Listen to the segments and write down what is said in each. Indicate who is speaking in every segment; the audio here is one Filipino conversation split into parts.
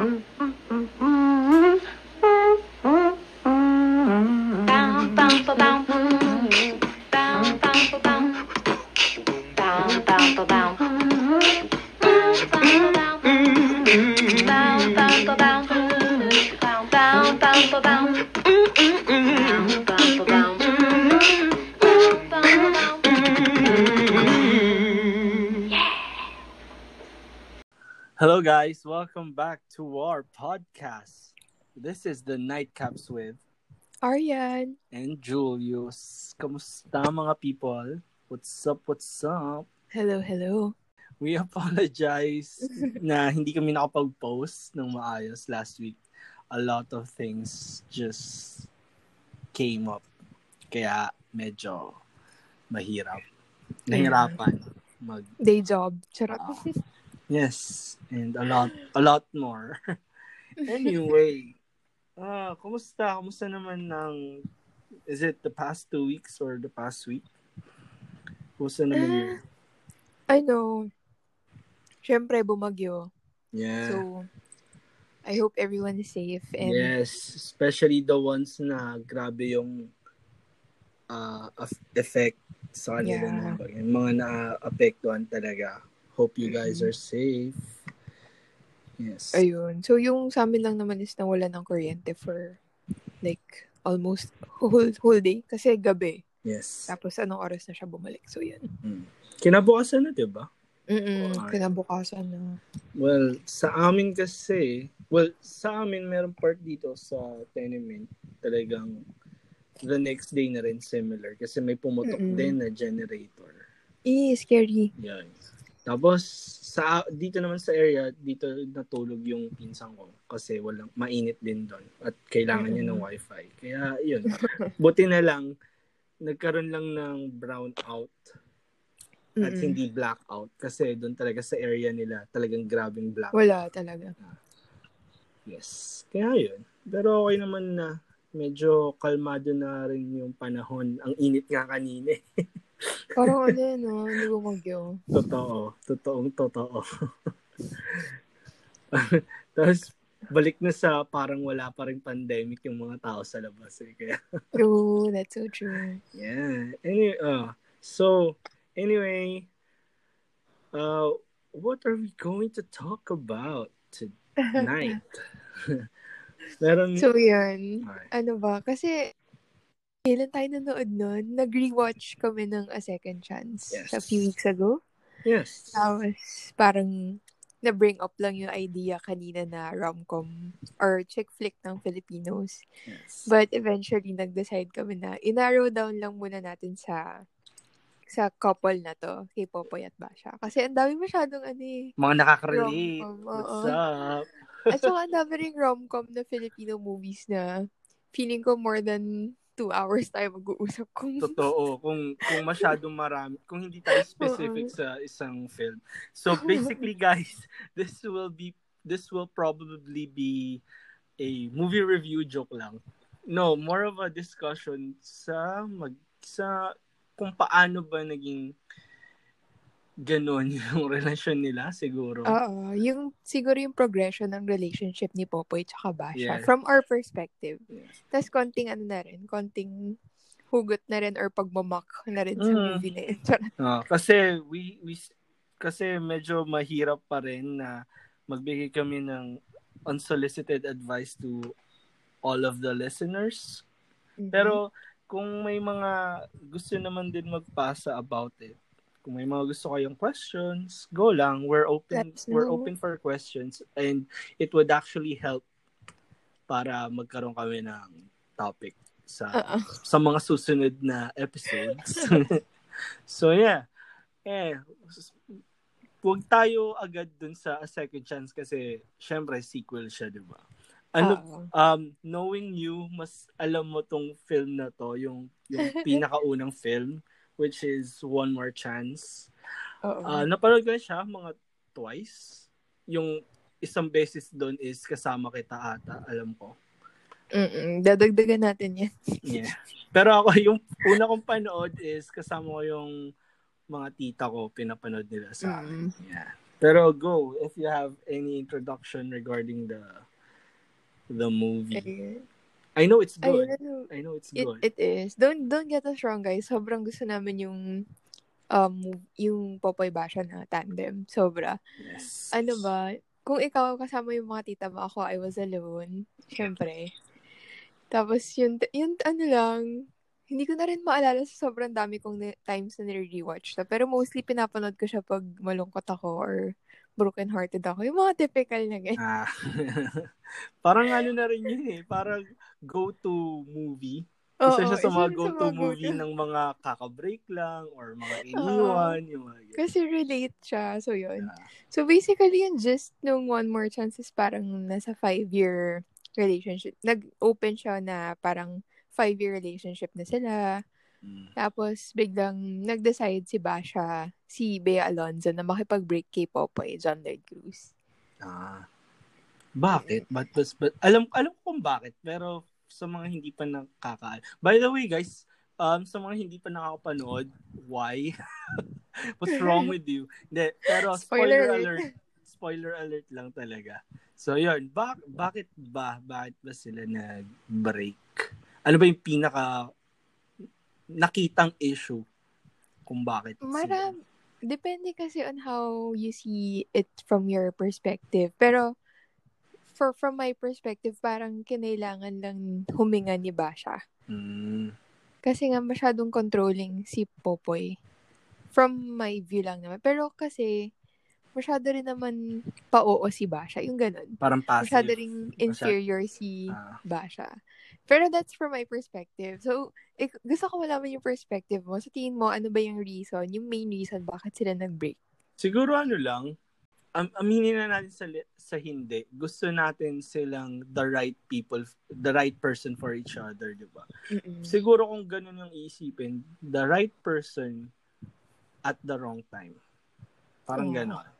Speaker 1: 嗯嗯。Hello, guys. Welcome back to our podcast. This is the Nightcaps with
Speaker 2: Arian.
Speaker 1: and Julius. Kamusta mga people? What's up? What's up?
Speaker 2: Hello, hello.
Speaker 1: We apologize na hindi kami nakapag-post ng maayos last week. A lot of things just came up. Kaya medyo mahirap. Nahirapan mag
Speaker 2: Day job. Charot.
Speaker 1: Ah. Yes, and a lot a lot more. anyway, ah, kumusta? Kumusta naman ng is it the past two weeks or the past week? Kumusta naman
Speaker 2: Ah.
Speaker 1: yun?
Speaker 2: I know. Siyempre, bumagyo.
Speaker 1: Yeah.
Speaker 2: So, I hope everyone is safe. And
Speaker 1: yes, especially the ones na grabe yung uh, effect sa kanila
Speaker 2: Yeah.
Speaker 1: ng mga na-apektuhan talaga. Hope you guys are safe. Yes.
Speaker 2: ayun. So, yung sa amin lang naman is nawala ng kuryente for like almost whole, whole day. Kasi gabi.
Speaker 1: Yes.
Speaker 2: Tapos anong oras na siya bumalik. So, yun.
Speaker 1: Mm. Kinabukasan na, di ba?
Speaker 2: Mm-mm.
Speaker 1: Okay.
Speaker 2: Kinabukasan na.
Speaker 1: Well, sa amin kasi, well, sa amin meron part dito sa tenement talagang the next day na rin similar kasi may pumutok
Speaker 2: Mm-mm.
Speaker 1: din na generator.
Speaker 2: Eh, scary.
Speaker 1: Yan. Tapos, sa dito naman sa area, dito natulog yung pinsan ko kasi walang mainit din doon at kailangan niya ng wifi. Kaya, yun. Buti na lang, nagkaroon lang ng brownout at
Speaker 2: Mm-mm.
Speaker 1: hindi blackout kasi doon talaga sa area nila talagang grabing black.
Speaker 2: Wala talaga.
Speaker 1: Yes. Kaya yun. Pero okay naman na medyo kalmado na rin yung panahon. Ang init nga kanina eh.
Speaker 2: Parang ano yun, no? Hindi bumagyo.
Speaker 1: Totoo. Totoong totoo. Tapos balik na sa parang wala pa rin pandemic yung mga tao sa labas eh. Kaya
Speaker 2: True. That's so true.
Speaker 1: yeah. Anyway, uh, so anyway, uh, what are we going to talk about tonight? Meron
Speaker 2: So, yun.
Speaker 1: Alright.
Speaker 2: Ano ba? Kasi, kailan tayo nanood nun? Nag-rewatch kami ng A Second Chance
Speaker 1: Yes.
Speaker 2: a few weeks ago.
Speaker 1: Yes.
Speaker 2: Tapos, parang na-bring up lang yung idea kanina na rom-com or chick flick ng Filipinos.
Speaker 1: yes.
Speaker 2: But eventually, nag-decide kami na i-narrow down lang muna natin sa sa couple na to, kay Popoy at Basha. Kasi ang dami masyadong ano eh.
Speaker 1: Mga nakaka-relate. What's up?
Speaker 2: At saka ang dami ring rom-com na Filipino movies na feeling ko more than two hours tayo mag-uusap kung
Speaker 1: Totoo. Kung, kung masyadong marami, kung hindi tayo specific sa isang film. So basically guys, this will be, this will probably be a movie review joke lang. No, more of a discussion sa mag, sa kung paano ba naging ganon yung relasyon nila siguro.
Speaker 2: Oo, yung siguro yung progression ng relationship ni Popoy tsaka Basha
Speaker 1: Yes.
Speaker 2: from our perspective.
Speaker 1: Yes.
Speaker 2: Tapos konting ano na rin, konting hugot na rin or pagmamak na rin sa
Speaker 1: Mm.
Speaker 2: movie na yun.
Speaker 1: Ah, kasi we we kasi medyo mahirap pa rin na magbigay kami ng unsolicited advice to all of the listeners.
Speaker 2: Mhm.
Speaker 1: Pero kung may mga gusto naman din magpasa about it, kung may mga gusto kayong questions, go lang. We're open we're open for questions and it would actually help para magkaroon kami ng topic sa
Speaker 2: Oo.
Speaker 1: sa mga susunod na episodes. so yeah. Eh, huwag tayo agad dun sa A Second Chance kasi syempre sequel siya, di ba? Ano,
Speaker 2: Oo.
Speaker 1: um, knowing you, mas alam mo tong film na to, yung, yung pinakaunang film, which is One More Chance.
Speaker 2: Oo.
Speaker 1: Ah, napanood ko siya mga twice. Yung isang beses doon is kasama kita ata, alam ko.
Speaker 2: Mm-mm. Dadagdagan natin yan.
Speaker 1: Yeah. Pero ako, yung una kong panood is kasama ko yung mga tita ko, pinapanood nila sa akin.
Speaker 2: Mm.
Speaker 1: Yeah. Pero go if you have any introduction regarding the the movie.
Speaker 2: Ayun.
Speaker 1: I know it's good.
Speaker 2: Ayun,
Speaker 1: I know it's
Speaker 2: It,
Speaker 1: good.
Speaker 2: it is. Don't don't get us wrong, guys. Sobrang gusto namin yung um yung Popoy Basha na tandem. Sobra.
Speaker 1: yes.
Speaker 2: Ano ba? Kung ikaw kasama yung mga tita mo, ako, I was alone. Siyempre. Tapos yun, yun ano lang, hindi ko na rin maalala sa sobrang dami kong times na nire-rewatch na. Pero mostly pinapanood ko siya pag malungkot ako or broken-hearted ako. Yung mga typical na ganyan.
Speaker 1: Ah. parang ano na rin yun eh. Parang go-to movie. Isa
Speaker 2: Oo,
Speaker 1: siya sa
Speaker 2: isa
Speaker 1: mga go-to movie ng mga kaka-break lang or mga iniwan. Yung mga ganyan.
Speaker 2: Kasi relate siya. So, yun.
Speaker 1: Yeah.
Speaker 2: So, basically, yung just nung One More Chance is parang nasa five-year relationship. Nag-open siya na parang five-year relationship na sila.
Speaker 1: Mm.
Speaker 2: Tapos, biglang nag-decide si Basha, si Bea Alonzo, na makipag-break kay Popoy, John Lloyd Cruz.
Speaker 1: Ah. Bakit? But, but, but, alam, alam ko kung bakit. Pero sa mga hindi pa nakaka... By the way, guys, um, sa mga hindi pa nakakapanood, why? What's wrong with you? Hindi, pero spoiler,
Speaker 2: Spoiler
Speaker 1: alert. Spoiler alert lang talaga. So, yun. Bak- bakit ba? Bakit ba sila nag-break? Ano ba yung pinaka nakitang issue kung bakit sila?
Speaker 2: Maram, depende kasi on how you see it from your perspective. Pero, for from my perspective, parang kinailangan lang huminga ni Basha.
Speaker 1: Mm.
Speaker 2: Kasi nga masyadong controlling si Popoy. From my view lang naman. Pero kasi, masyado rin naman pa-oo si Basha. Yung ganun.
Speaker 1: Parang passive.
Speaker 2: Masyado rin inferior si
Speaker 1: Ah.
Speaker 2: Basha. Pero that's from my perspective. So, ik- gusto ko malaman yung perspective mo. Sa tingin mo, ano ba yung reason, yung main reason bakit sila nag-break?
Speaker 1: Siguro ano lang, am- aminin na natin sa, sa hindi, gusto natin silang the right people, the right person for each other, di ba?
Speaker 2: Mm-mm.
Speaker 1: Siguro kung ganun yung iisipin, the right person at the wrong time. Parang
Speaker 2: Yeah.
Speaker 1: ganon.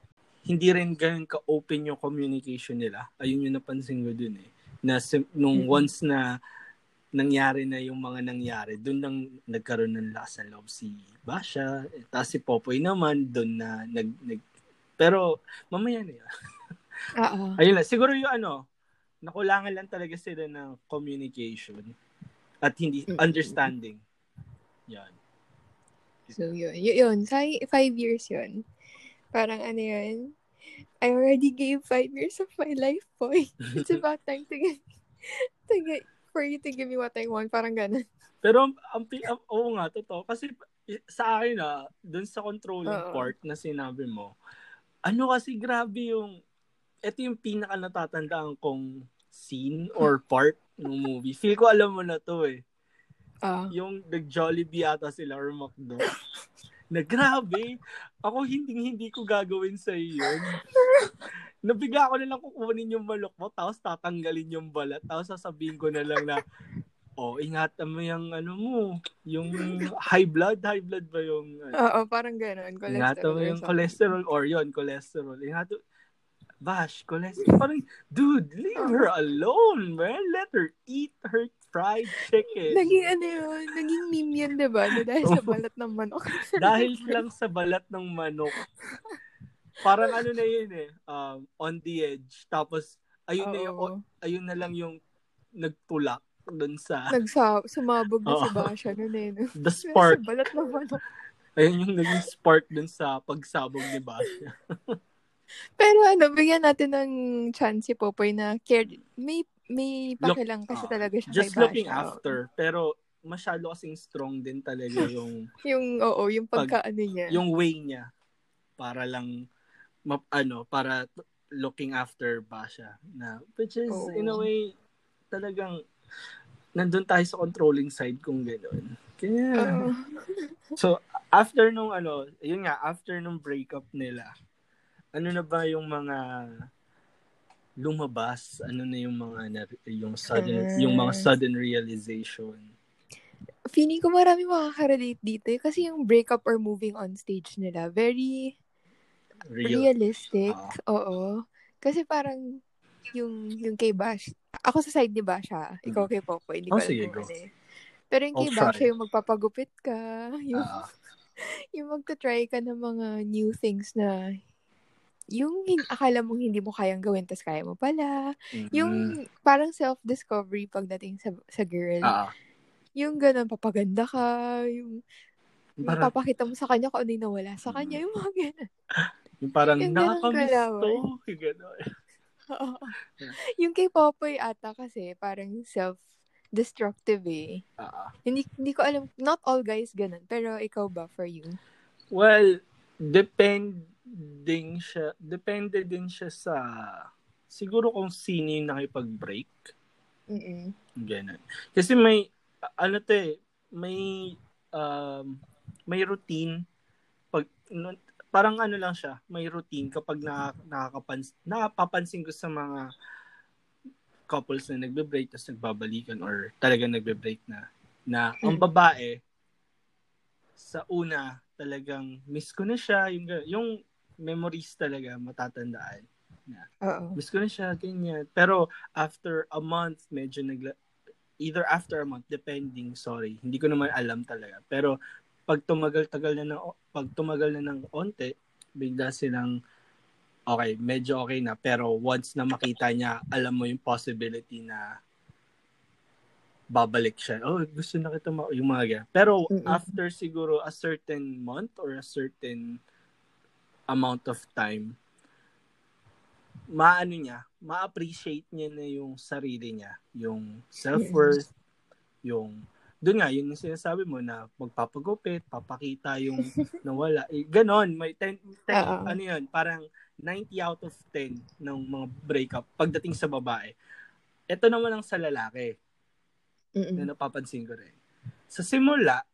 Speaker 1: Hindi rin ganun ka-open yung communication nila. Ayun yung napansin ko dun eh. Na sim- nung
Speaker 2: Mm-mm.
Speaker 1: once na nangyari na yung mga nangyari, dun lang nagkaroon ng lakas ng loob si Basha. Tapos si Popoy naman, dun na nag, nag pero mamaya na yun.
Speaker 2: Oo.
Speaker 1: Ayun lang. Siguro yung ano, nakulangan lang talaga sila ng communication at hindi understanding. Yan.
Speaker 2: So, yun. Y- yun. Sa five years yun. Parang ano yun. I already gave five years of my life, boy. It's about time to get, to get, for you to give me what I want. Parang ganun.
Speaker 1: Pero ang, ang, ang oo nga, totoo. Kasi sa akin na, dun sa controlling
Speaker 2: Oo.
Speaker 1: part na sinabi mo, ano kasi grabe yung, ito yung pinaka natatandaan kong scene or part ng movie. Feel ko alam mo na to eh.
Speaker 2: Ah.
Speaker 1: Yung nag-Jollibee ata sila or McDo. na grabe, ako hindi hindi ko gagawin sa yun. Nabigla ko na lang kukunin yung malok mo, tapos tatanggalin yung balat, tapos sasabihin ko na lang na, oh, ingatan mo yung ano mo, yung high blood, high blood ba yung, ano,
Speaker 2: Oo, parang ganun.
Speaker 1: ingatan
Speaker 2: Cholesterol.
Speaker 1: mo
Speaker 2: or
Speaker 1: yung cholesterol, or yun, cholesterol. Ingatan, bash, cholesterol. Parang, dude, leave her alone, man. Let her eat her fried chicken.
Speaker 2: Naging ano yun, naging meme yun, di ba? Na Dahil sa balat ng manok.
Speaker 1: Dahil lang sa balat ng manok. Parang ano na yun eh, um, on the edge. Tapos, ayun na yung,
Speaker 2: Oo.
Speaker 1: ayun na lang yung nagtulak dun sa
Speaker 2: Nagsa, sumabog na
Speaker 1: Oo.
Speaker 2: si Basha nun eh. No?
Speaker 1: the spark.
Speaker 2: Sa balat ng manok.
Speaker 1: Ayun yung naging spark dun sa pagsabog ni Basha.
Speaker 2: Pero ano, bigyan natin ng chance si Popoy na care, may may
Speaker 1: Look,
Speaker 2: pakilang kasi
Speaker 1: ah,
Speaker 2: talaga siya
Speaker 1: Just
Speaker 2: kay
Speaker 1: looking
Speaker 2: Basha.
Speaker 1: after. Pero masyado kasing strong din talaga yung
Speaker 2: Yung, oo, yung
Speaker 1: Pag-
Speaker 2: pagkaano niya.
Speaker 1: yung way niya para lang map, ano para looking after Basha na which is
Speaker 2: Oo.
Speaker 1: in a way talagang nandun tayo sa controlling side kung gano'n. Kaya
Speaker 2: Oo.
Speaker 1: so after nung ano, yun nga after nung breakup nila, ano na ba yung mga lumabas? Ano na yung mga yung sudden
Speaker 2: Ah.
Speaker 1: yung mga sudden realization?
Speaker 2: feeling ko marami makaka-relate dito eh, kasi yung breakup or moving on stage nila, very
Speaker 1: Real.
Speaker 2: realistic.
Speaker 1: Ah.
Speaker 2: Oo. Kasi parang yung yung kay Bash, ako sa side ni Basha, ikaw kay Popoy, hindi
Speaker 1: Oh,
Speaker 2: ko alam
Speaker 1: sige, go.
Speaker 2: eh. Pero yung kay
Speaker 1: I'll
Speaker 2: Basha,
Speaker 1: try.
Speaker 2: yung magpapagupit ka, yung,
Speaker 1: Ah,
Speaker 2: yung magta-try ka ng mga new things na yung hin- akala mong hindi mo kayang gawin, tas kaya mo pala.
Speaker 1: Mm.
Speaker 2: Yung parang self-discovery pagdating sa, sa girl.
Speaker 1: Ah,
Speaker 2: Yung ganun, papaganda ka, yung, yung
Speaker 1: parang,
Speaker 2: papakita mo sa kanya kung ano yung nawala sa kanya, yung mga ganun.
Speaker 1: yung parang
Speaker 2: yung
Speaker 1: nakakamiss to. Yung gano'n.
Speaker 2: Oo. yung kay Popoy ata kasi, parang self-destructive eh.
Speaker 1: Ah.
Speaker 2: Hindi, hindi ko alam, not all guys ganun, pero ikaw ba for you?
Speaker 1: Well, depending siya, depende din siya sa, siguro kung sino yung nakipag-break.
Speaker 2: Mm-mm.
Speaker 1: Ganun. Kasi may, ano to eh, may, um, may routine. Pag, parang ano lang siya, may routine kapag na, nakakapans, napapansin ko sa mga couples na nagbe-break tapos nagbabalikan or talaga nagbe-break na na ang
Speaker 2: Mm.
Speaker 1: babae sa una talagang miss ko na siya yung yung memories talaga matatandaan
Speaker 2: Oo.
Speaker 1: miss ko na siya, ganyan. Pero after a month, medyo nagla... Either after a month, depending, sorry. Hindi ko naman alam talaga. Pero pag tumagal-tagal na ng, pag tumagal na ng onte, bigla silang okay, medyo okay na. Pero once na makita niya, alam mo yung possibility na babalik siya. Oh, gusto na kita ma- yung mga ganyan. Pero
Speaker 2: Mm-mm.
Speaker 1: after siguro a certain month or a certain amount of time, maano niya, ma-appreciate niya na yung sarili niya, yung self-worth, yung doon nga, yun yung sinasabi mo na magpapagupit, papakita yung nawala. Eh, ganon, may 10, 10
Speaker 2: Oo.
Speaker 1: ano yun, parang 90 out of 10 ng mga breakup pagdating sa babae. Ito naman ang sa lalaki
Speaker 2: Mm-mm.
Speaker 1: na napapansin ko rin. Sa simula,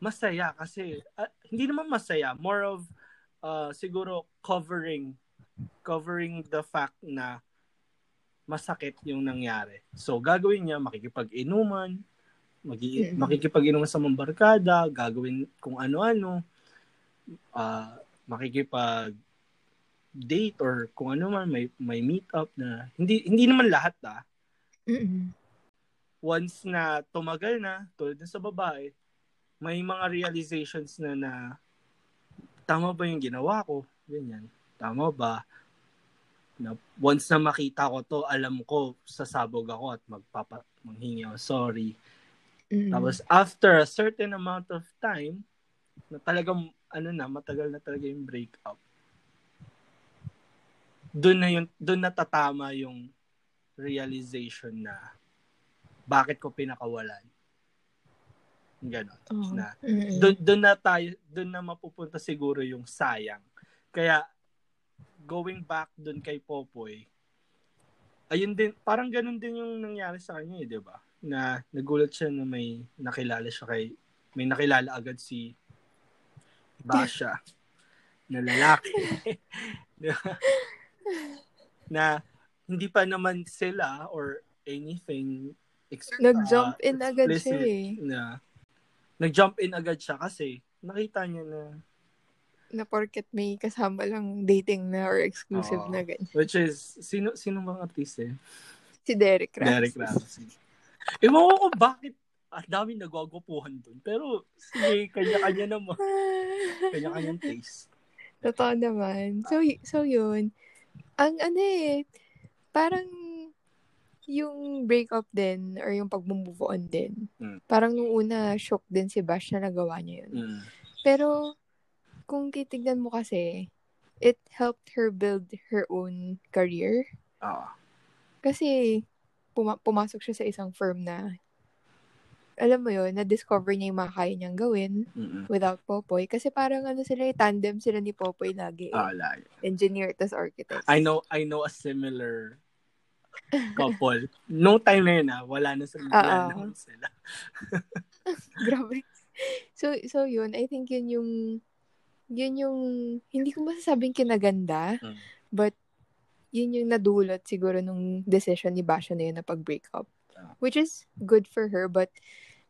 Speaker 1: masaya kasi, ah, hindi naman masaya, more of uh, siguro covering covering the fact na masakit yung nangyari. So, gagawin niya, makikipag-inuman, magi-
Speaker 2: Mm.
Speaker 1: makikipag-inuman sa mga barkada, gagawin kung ano-ano, ah, makikipag date or kung ano man may may meet up na hindi hindi naman lahat ah
Speaker 2: Mm-mm.
Speaker 1: once na tumagal na, tulad na sa babae, may mga realizations na na tama ba yung ginawa ko? Ganyan. Tama ba? Na once na makita ko to, alam ko sasabog ako at magpapa manghingi ako sorry.
Speaker 2: Mm-mm.
Speaker 1: Tapos after a certain amount of time, na talagang ano na, matagal na talaga yung breakup. Doon na yun, doon natatama yung realization na bakit ko pinakawalan. Ganon.
Speaker 2: Oo.
Speaker 1: Na, doon, doon na tayo, doon na mapupunta siguro yung sayang. Kaya, going back doon kay Popoy, ayun din, parang ganun din yung nangyari sa kanya eh, di ba? Na nagulat siya na may nakilala siya kay, may nakilala agad si Basha na lalaki. Na hindi pa naman sila or anything ex-
Speaker 2: Nag-jump
Speaker 1: ah,
Speaker 2: in agad siya eh.
Speaker 1: Na, nag-jump in agad siya kasi nakita niya na
Speaker 2: Na porket may kasama lang dating na or exclusive
Speaker 1: Oo.
Speaker 2: na ganyan.
Speaker 1: which is sino sino bang artista eh?
Speaker 2: Si Derek Ramsey.
Speaker 1: Derek Ramsey. Ewan ko kung bakit ang dami nagwagupuhan dun. Pero sige, kanya-kanya naman. Kanya-kanyang taste.
Speaker 2: Totoo naman. So, so yun. Ang ano eh, parang yung breakup din or yung pag-move on din.
Speaker 1: Mm.
Speaker 2: Parang nung una, shock din si Bash na nagawa niya yun.
Speaker 1: Mm.
Speaker 2: Pero, kung titignan mo kasi, it helped her build her own career.
Speaker 1: Ah.
Speaker 2: Kasi, puma- pumasok siya sa isang firm na, alam mo yun, na-discover niya yung mga kaya niyang gawin
Speaker 1: Mm-mm.
Speaker 2: without Popoy. Kasi parang ano sila, eh, tandem sila ni Popoy lagi. eh.
Speaker 1: Ah,
Speaker 2: Engineer tas architect.
Speaker 1: I know I know a similar couple. No time na yun ah. Wala na sila. Wala
Speaker 2: Ah, ah.
Speaker 1: naman sila.
Speaker 2: Grabe. So, so yun, I think yun yung, yun yung, hindi ko masasabing kinaganda,
Speaker 1: Mm.
Speaker 2: but yun yung nadulot siguro nung decision ni Basha na yun na pag-break up.
Speaker 1: Ah.
Speaker 2: Which is good for her, but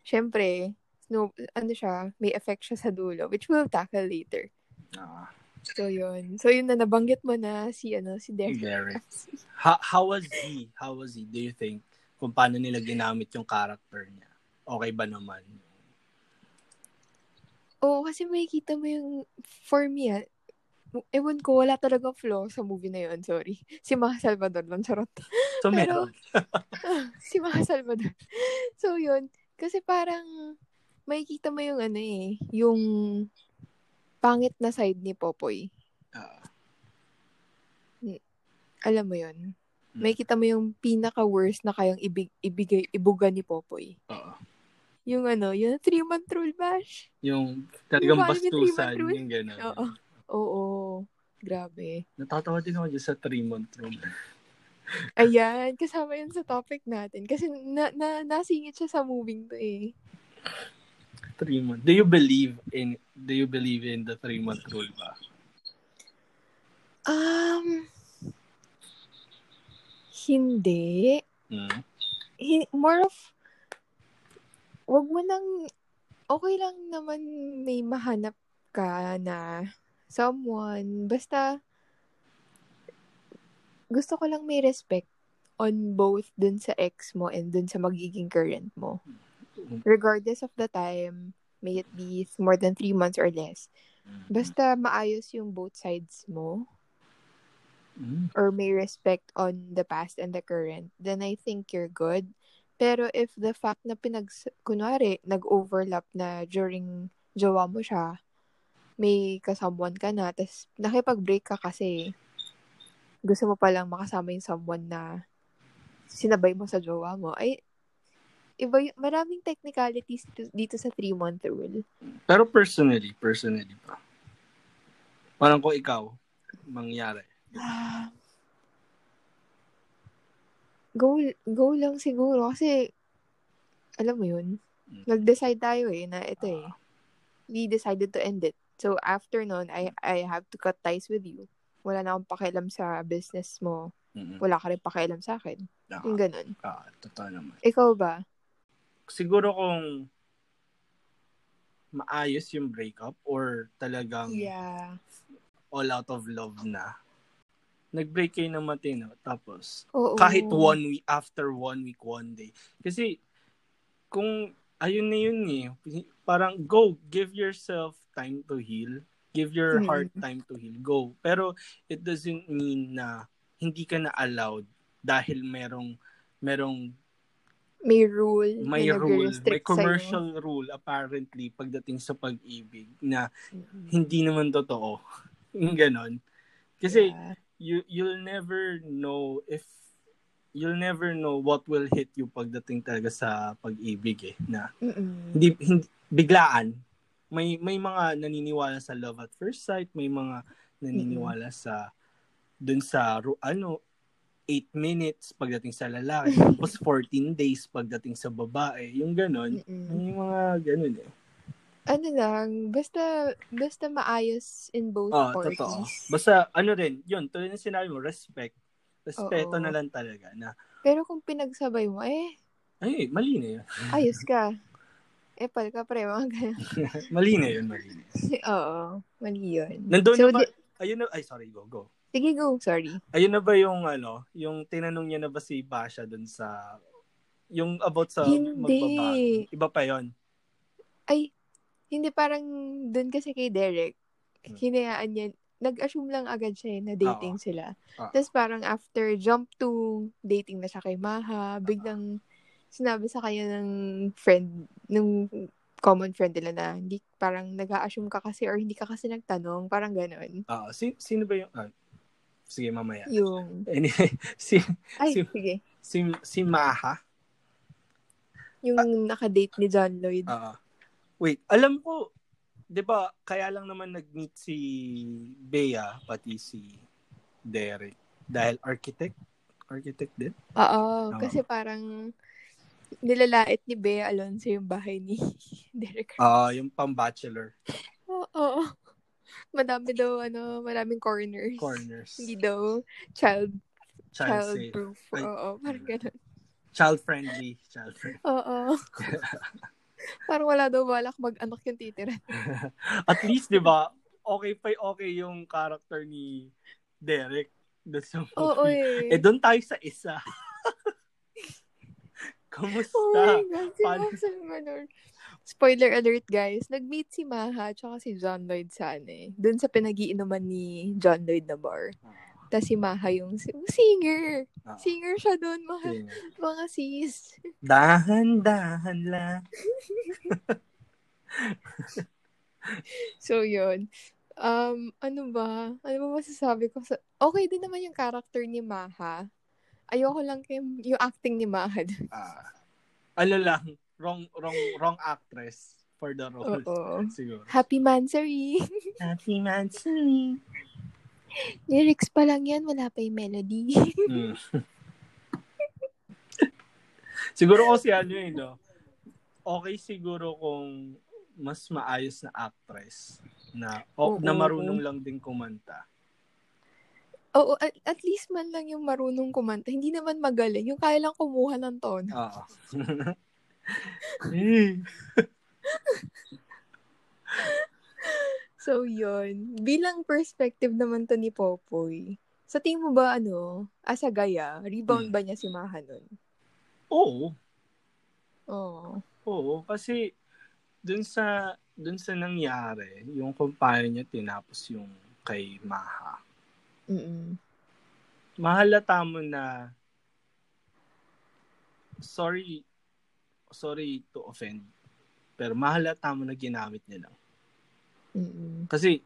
Speaker 2: syempre, no, ano siya, may effect siya sa dulo, which we'll tackle later.
Speaker 1: Ah,
Speaker 2: So yun. So yun na nabanggit mo na si ano si Derek.
Speaker 1: Derek. How, how was he? How was he? Do you think? Kung paano nila ginamit yung character niya? Okay ba naman?
Speaker 2: Oo, kasi makikita mo yung, for me, ah, ewan ko, wala talaga flaw sa movie na yun. Sorry. Si Maha Salvador lang, charot.
Speaker 1: So,
Speaker 2: Pero-
Speaker 1: meron.
Speaker 2: si Maha Salvador. So, yun. Kasi parang, makikita mo yung ano eh, yung pangit na side ni Popoy.
Speaker 1: Ah,
Speaker 2: Alam mo yun?
Speaker 1: Mm.
Speaker 2: Makikita mo yung pinaka-worst na kayang ibig, ibigay, ibuga ni Popoy.
Speaker 1: oo.
Speaker 2: Yung ano, yung three-month rule bash.
Speaker 1: Yung talagang
Speaker 2: Yung Vitamin
Speaker 1: bastusan,
Speaker 2: Rule?
Speaker 1: yung gano'n.
Speaker 2: Oo. Oo. Grabe.
Speaker 1: Natatawa din ako dyan sa three-month rule.
Speaker 2: Ayan, kasama yun sa topic natin. Kasi na, na, nasingit siya sa moving to eh.
Speaker 1: Three months. Do you believe in do you believe in the three month rule ba?
Speaker 2: Um, hindi.
Speaker 1: Mm.
Speaker 2: Hi- more of, wag mo nang, okay lang naman may mahanap ka na someone. Basta, gusto ko lang may respect on both dun sa ex mo and dun sa magiging current mo. Regardless of the time, may it be more than three months or less. Basta maayos yung both sides mo
Speaker 1: Mm.
Speaker 2: or may respect on the past and the current, then I think you're good. Pero if the fact na pinag, kunwari, nag-overlap na during jowa mo siya, may kasamuan ka na, tapos nakipag-break ka kasi gusto mo palang makasama yung someone na sinabay mo sa jowa mo, ay, iba y- maraming technicalities dito, dito sa three-month rule.
Speaker 1: Pero personally, personally pa. Parang kung ikaw, mangyari.
Speaker 2: Ah. Go, go lang siguro kasi alam mo yun,
Speaker 1: Mm.
Speaker 2: nag-decide tayo eh na ito eh. We decided to end it. So after nun, I, I have to cut ties with you. Wala na akong pakialam sa business mo.
Speaker 1: Mm-mm.
Speaker 2: Wala ka rin pakialam sa akin.
Speaker 1: Ah,
Speaker 2: Yung ganun.
Speaker 1: ah, totoo naman.
Speaker 2: Ikaw ba?
Speaker 1: Siguro kung maayos yung breakup or talagang
Speaker 2: Yeah.
Speaker 1: all out of love na. Nag-break kayo ng matino. Tapos,
Speaker 2: Oo.
Speaker 1: kahit one week, after one week, one day. Kasi, kung, ayun na yun eh. Parang, go, give yourself time to heal. Give your
Speaker 2: Mm.
Speaker 1: heart time to heal. Go. Pero, it doesn't mean na hindi ka na allowed dahil merong, merong,
Speaker 2: May rule.
Speaker 1: may rule, may commercial rule apparently pagdating sa pag-ibig na
Speaker 2: sa'yo.
Speaker 1: hindi naman totoo. Ganon. Kasi,
Speaker 2: Yeah.
Speaker 1: you you'll never know if you'll never know what will hit you pagdating talaga sa pag-ibig eh na
Speaker 2: Mm-mm.
Speaker 1: hindi, hindi biglaan may may mga naniniwala sa love at first sight may mga naniniwala sa dun sa ano 8 minutes pagdating sa lalaki tapos 14 days pagdating sa babae yung ganon
Speaker 2: Mm-mm.
Speaker 1: may mga ganon eh
Speaker 2: ano lang, basta basta maayos in both
Speaker 1: oh
Speaker 2: parties.
Speaker 1: totoo basta ano rin yun tulad ng sinabi mo respect respeto
Speaker 2: Oo.
Speaker 1: na lang talaga na
Speaker 2: Pero kung pinagsabay mo, eh,
Speaker 1: ay mali na yun
Speaker 2: ayos ka. Epal ka pre, mga ganun.
Speaker 1: mali na yun, mali na yun.
Speaker 2: Oo, mali yun.
Speaker 1: Nandun
Speaker 2: So,
Speaker 1: na ba,
Speaker 2: di-
Speaker 1: ayun na, ay sorry, go, go.
Speaker 2: sige, go. Sorry.
Speaker 1: Ayun na ba yung ano, yung tinanong niya na ba si Basha dun sa, yung about sa
Speaker 2: Hindi.
Speaker 1: magbabago. Iba pa yon
Speaker 2: Ay, hindi parang dun kasi kay Derek,
Speaker 1: Hmm.
Speaker 2: hinayaan niya, nag-assume lang agad siya eh, na dating sila.
Speaker 1: Oo.
Speaker 2: Tapos parang after jump to dating na siya kay Maha, biglang sinabi sa kanya ng friend, ng common friend nila na hindi parang nag-a-assume ka kasi or hindi ka kasi nagtanong, parang ganon.
Speaker 1: Ah, si, sino ba yung, ah, sige, mamaya.
Speaker 2: Yung,
Speaker 1: Anyway, si,
Speaker 2: ay,
Speaker 1: Si-
Speaker 2: sige.
Speaker 1: si, si Maha,
Speaker 2: Yung nakadate ni John Lloyd.
Speaker 1: ah, wait, alam ko, di ba, kaya lang naman nag-meet si Bea, pati si Derek, dahil architect, architect din.
Speaker 2: Oo,
Speaker 1: Oo.
Speaker 2: kasi parang nilalait ni Bea Alonso yung bahay ni Derek.
Speaker 1: Ah, yung pang-bachelor
Speaker 2: Oo. oo. Madami daw, ano, maraming corners.
Speaker 1: corners.
Speaker 2: Hindi daw child,
Speaker 1: Child
Speaker 2: child
Speaker 1: safe.
Speaker 2: proof.
Speaker 1: Ay.
Speaker 2: Oo, parang ganun.
Speaker 1: Child friendly. Child friendly.
Speaker 2: Oo. parang wala daw balak mag-anak yung titira.
Speaker 1: At least, di ba, okay pa okay yung character ni Derek. Sa movie.
Speaker 2: Oo eh.
Speaker 1: Eh, doon tayo sa isa. Kamusta?
Speaker 2: Oh my God, si
Speaker 1: Paano-
Speaker 2: Max Salvador. spoiler alert guys, nag-meet si Maha at si John Lloyd sa ano eh. Doon sa pinagiinuman ni John Lloyd na bar. Tapos si Maha yung singer.
Speaker 1: Ah.
Speaker 2: Singer siya doon, mga,
Speaker 1: Singer.
Speaker 2: mga sis.
Speaker 1: Dahan-dahan lang.
Speaker 2: So, yun. Um, ano ba? Ano ba masasabi ko? Sa... Okay din naman yung character ni Maha. Ayoko lang kay yung acting ni Maha. dun.
Speaker 1: Ah. ano lang, wrong wrong wrong actress for the role.
Speaker 2: Oo.
Speaker 1: Siguro.
Speaker 2: Happy Mansari.
Speaker 1: Happy Mansuri.
Speaker 2: Lyrics pa lang yan, wala pa yung melody.
Speaker 1: Hmm. siguro kasi ano yun, no? Okay siguro kung mas maayos na actress na o,
Speaker 2: Oo.
Speaker 1: na marunong lang din kumanta.
Speaker 2: Oo, at, at least man lang yung marunong kumanta. Hindi naman magaling. Yung kaya lang kumuha ng tono.
Speaker 1: Oo. Eh.
Speaker 2: So, yun. Bilang perspective naman to ni Popoy, sa tingin mo ba, ano, as a gaya, rebound
Speaker 1: Hmm.
Speaker 2: ba niya si Maha nun?
Speaker 1: Oo.
Speaker 2: Oo.
Speaker 1: Oo, kasi dun sa dun sa nangyari, yung paano niya tinapos yung kay Maha.
Speaker 2: Mm-mm.
Speaker 1: Mahalata mo na sorry sorry to offend pero mahalata mo na ginamit niya lang.
Speaker 2: Mm-mm.
Speaker 1: Kasi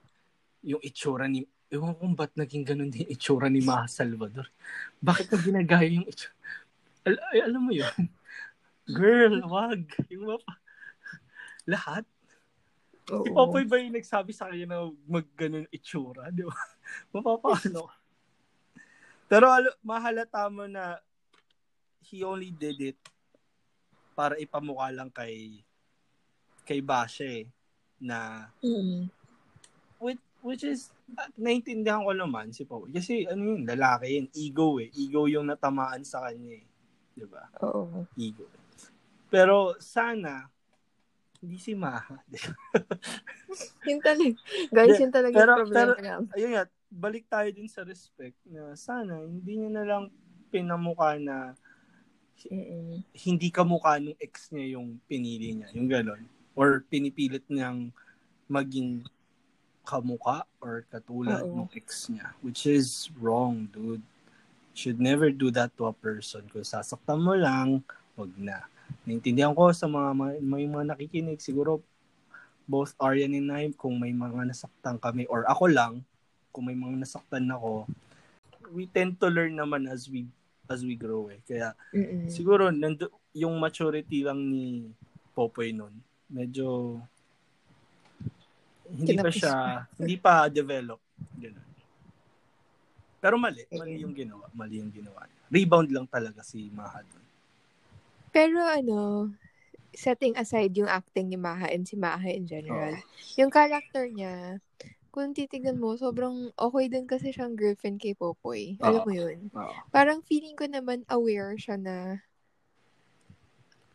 Speaker 1: yung itsura ni ewan kung ba't naging ganun din itsura ni Maha Salvador. Bakit na ginagaya yung itsura? Al- ay, alam mo yun? Girl, wag. Yung mapa- lahat. Si
Speaker 2: Oo.
Speaker 1: Popoy ba yung nagsabi sa kanya na mag ganun itsura? Di ba? Mapapaano ka? Pero mahalata mo na he only did it para ipamukha lang kay kay Bashe na
Speaker 2: Mm-mm.
Speaker 1: which, which is ah, naintindihan ko naman si Popoy kasi ano yun lalaki yun ego eh ego yung natamaan sa kanya eh 'di ba
Speaker 2: Oo.
Speaker 1: ego pero sana hindi si Maha
Speaker 2: Yun talaga. Guys, yun talaga
Speaker 1: Pero-
Speaker 2: yung problema
Speaker 1: pero-
Speaker 2: niya.
Speaker 1: ayun nga, balik tayo din sa respect na sana hindi niya na lang pinamukha na
Speaker 2: Mm-mm.
Speaker 1: hindi kamukha nung ex niya yung pinili niya, yung gano'n. Or pinipilit niyang maging kamukha or katulad
Speaker 2: Oo.
Speaker 1: ng ex niya. Which is wrong, dude. Should never do that to a person. Kung sasaktan mo lang, wag na. Naintindihan ko sa mga may, mga nakikinig, siguro both Aryan and I, kung may mga nasaktan kami, or ako lang, kung may mga nasaktan ako, we tend to learn naman as we as we grow eh. Kaya
Speaker 2: Mm-mm.
Speaker 1: siguro nando, yung maturity lang ni Popoy nun, medyo hindi pa
Speaker 2: Kinapos
Speaker 1: siya, hindi pa develop. Ganun. Pero mali, mali yung ginawa. Mali yung ginawa. Rebound lang talaga si Maha dun.
Speaker 2: Pero ano, setting aside yung acting ni Maha and si Maha in general, yung character niya, kung titignan mo, sobrang okay din kasi siyang girlfriend kay Popoy. Alam
Speaker 1: Oo.
Speaker 2: mo yun?
Speaker 1: Oo.
Speaker 2: Parang feeling ko naman aware siya na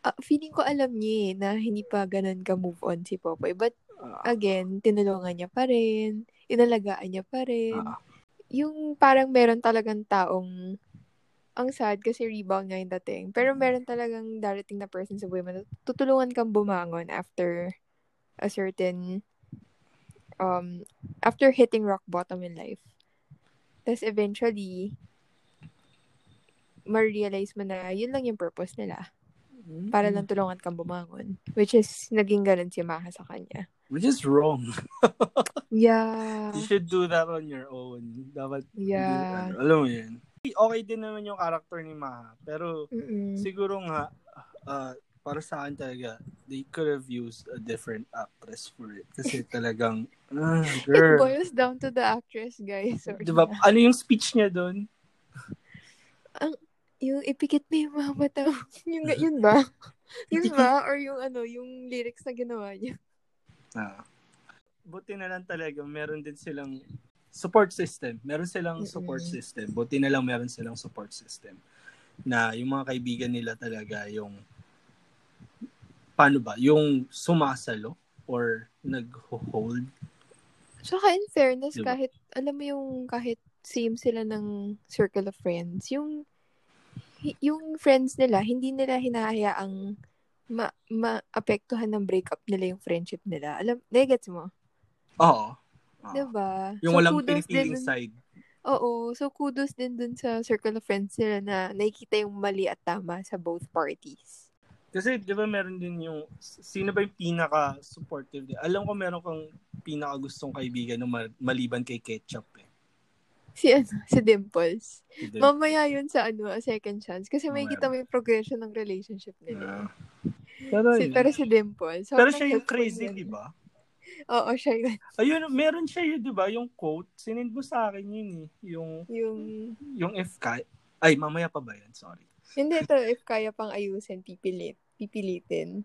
Speaker 2: ah, feeling ko alam niya eh, na hindi pa ganun ka-move on si Popoy. But again, tinulungan niya pa rin, inalagaan niya pa rin.
Speaker 1: ah,
Speaker 2: Yung parang meron talagang taong ang sad kasi rebound nga yung dating. Pero meron talagang darating na person sa buhay mo na tutulungan kang bumangon after a certain um after hitting rock bottom in life. Tapos eventually ma-realize mo na yun lang yung purpose nila. Para lang tulungan kang bumangon. Which is, naging ganun si Maha sa kanya.
Speaker 1: Which is wrong.
Speaker 2: Yeah.
Speaker 1: You should do that on your own. Dapat,
Speaker 2: Yeah.
Speaker 1: ano, alam mo yun. Okay din naman yung character ni Maha. Pero,
Speaker 2: Mm-mm.
Speaker 1: siguro nga, ah, para sa akin talaga, they could have used a different actress for it. Kasi talagang, ah,
Speaker 2: It
Speaker 1: girl.
Speaker 2: boils down to the actress, guys. Sorry
Speaker 1: Diba,
Speaker 2: na.
Speaker 1: ano yung speech niya doon?
Speaker 2: Yung ipikit mo yung mga mata. Yung, yun ba? Yun ba? Or yung ano, yung lyrics na ginawa niya?
Speaker 1: Ah. Buti na lang talaga, meron din silang support system. Meron silang support system. Buti na lang meron silang support system. Na yung mga kaibigan nila talaga yung paano ba? Yung sumasalo or nag-hold.
Speaker 2: Tsaka in fairness,
Speaker 1: Diba?
Speaker 2: kahit, alam mo yung kahit same sila ng circle of friends, yung yung friends nila, hindi nila hinahayaang ma maapektuhan ng breakup nila yung friendship nila. Alam, nagets mo?
Speaker 1: Oo. Oo.
Speaker 2: Diba?
Speaker 1: Yung
Speaker 2: So,
Speaker 1: walang pinipiling
Speaker 2: din-
Speaker 1: side.
Speaker 2: Oo. So, kudos din dun sa circle of friends nila na nakikita yung mali at tama sa both parties.
Speaker 1: Kasi, di ba, meron din yung, sino ba yung pinaka-supportive? Alam ko meron kang pinaka-gustong kaibigan no, ma- maliban kay Ketchup eh.
Speaker 2: Si, ano, si Dimples.
Speaker 1: Si Dem-
Speaker 2: Mamaya yun sa ano, a second chance. Kasi may kita mo yung progression ng relationship nila.
Speaker 1: Ah. Pero,
Speaker 2: Si,
Speaker 1: yun.
Speaker 2: pero si Dimples.
Speaker 1: Pero
Speaker 2: sobrang
Speaker 1: siya yung crazy, di ba?
Speaker 2: Oo, siya yun.
Speaker 1: Ayun, meron siya yun, di ba? Yung quote, sinend mo sa akin yun eh. Yung,
Speaker 2: Yung,
Speaker 1: yung if ka, ay, mamaya pa ba yan? Sorry.
Speaker 2: hindi ito, if kaya pang ayusin, pipilit, pipilitin.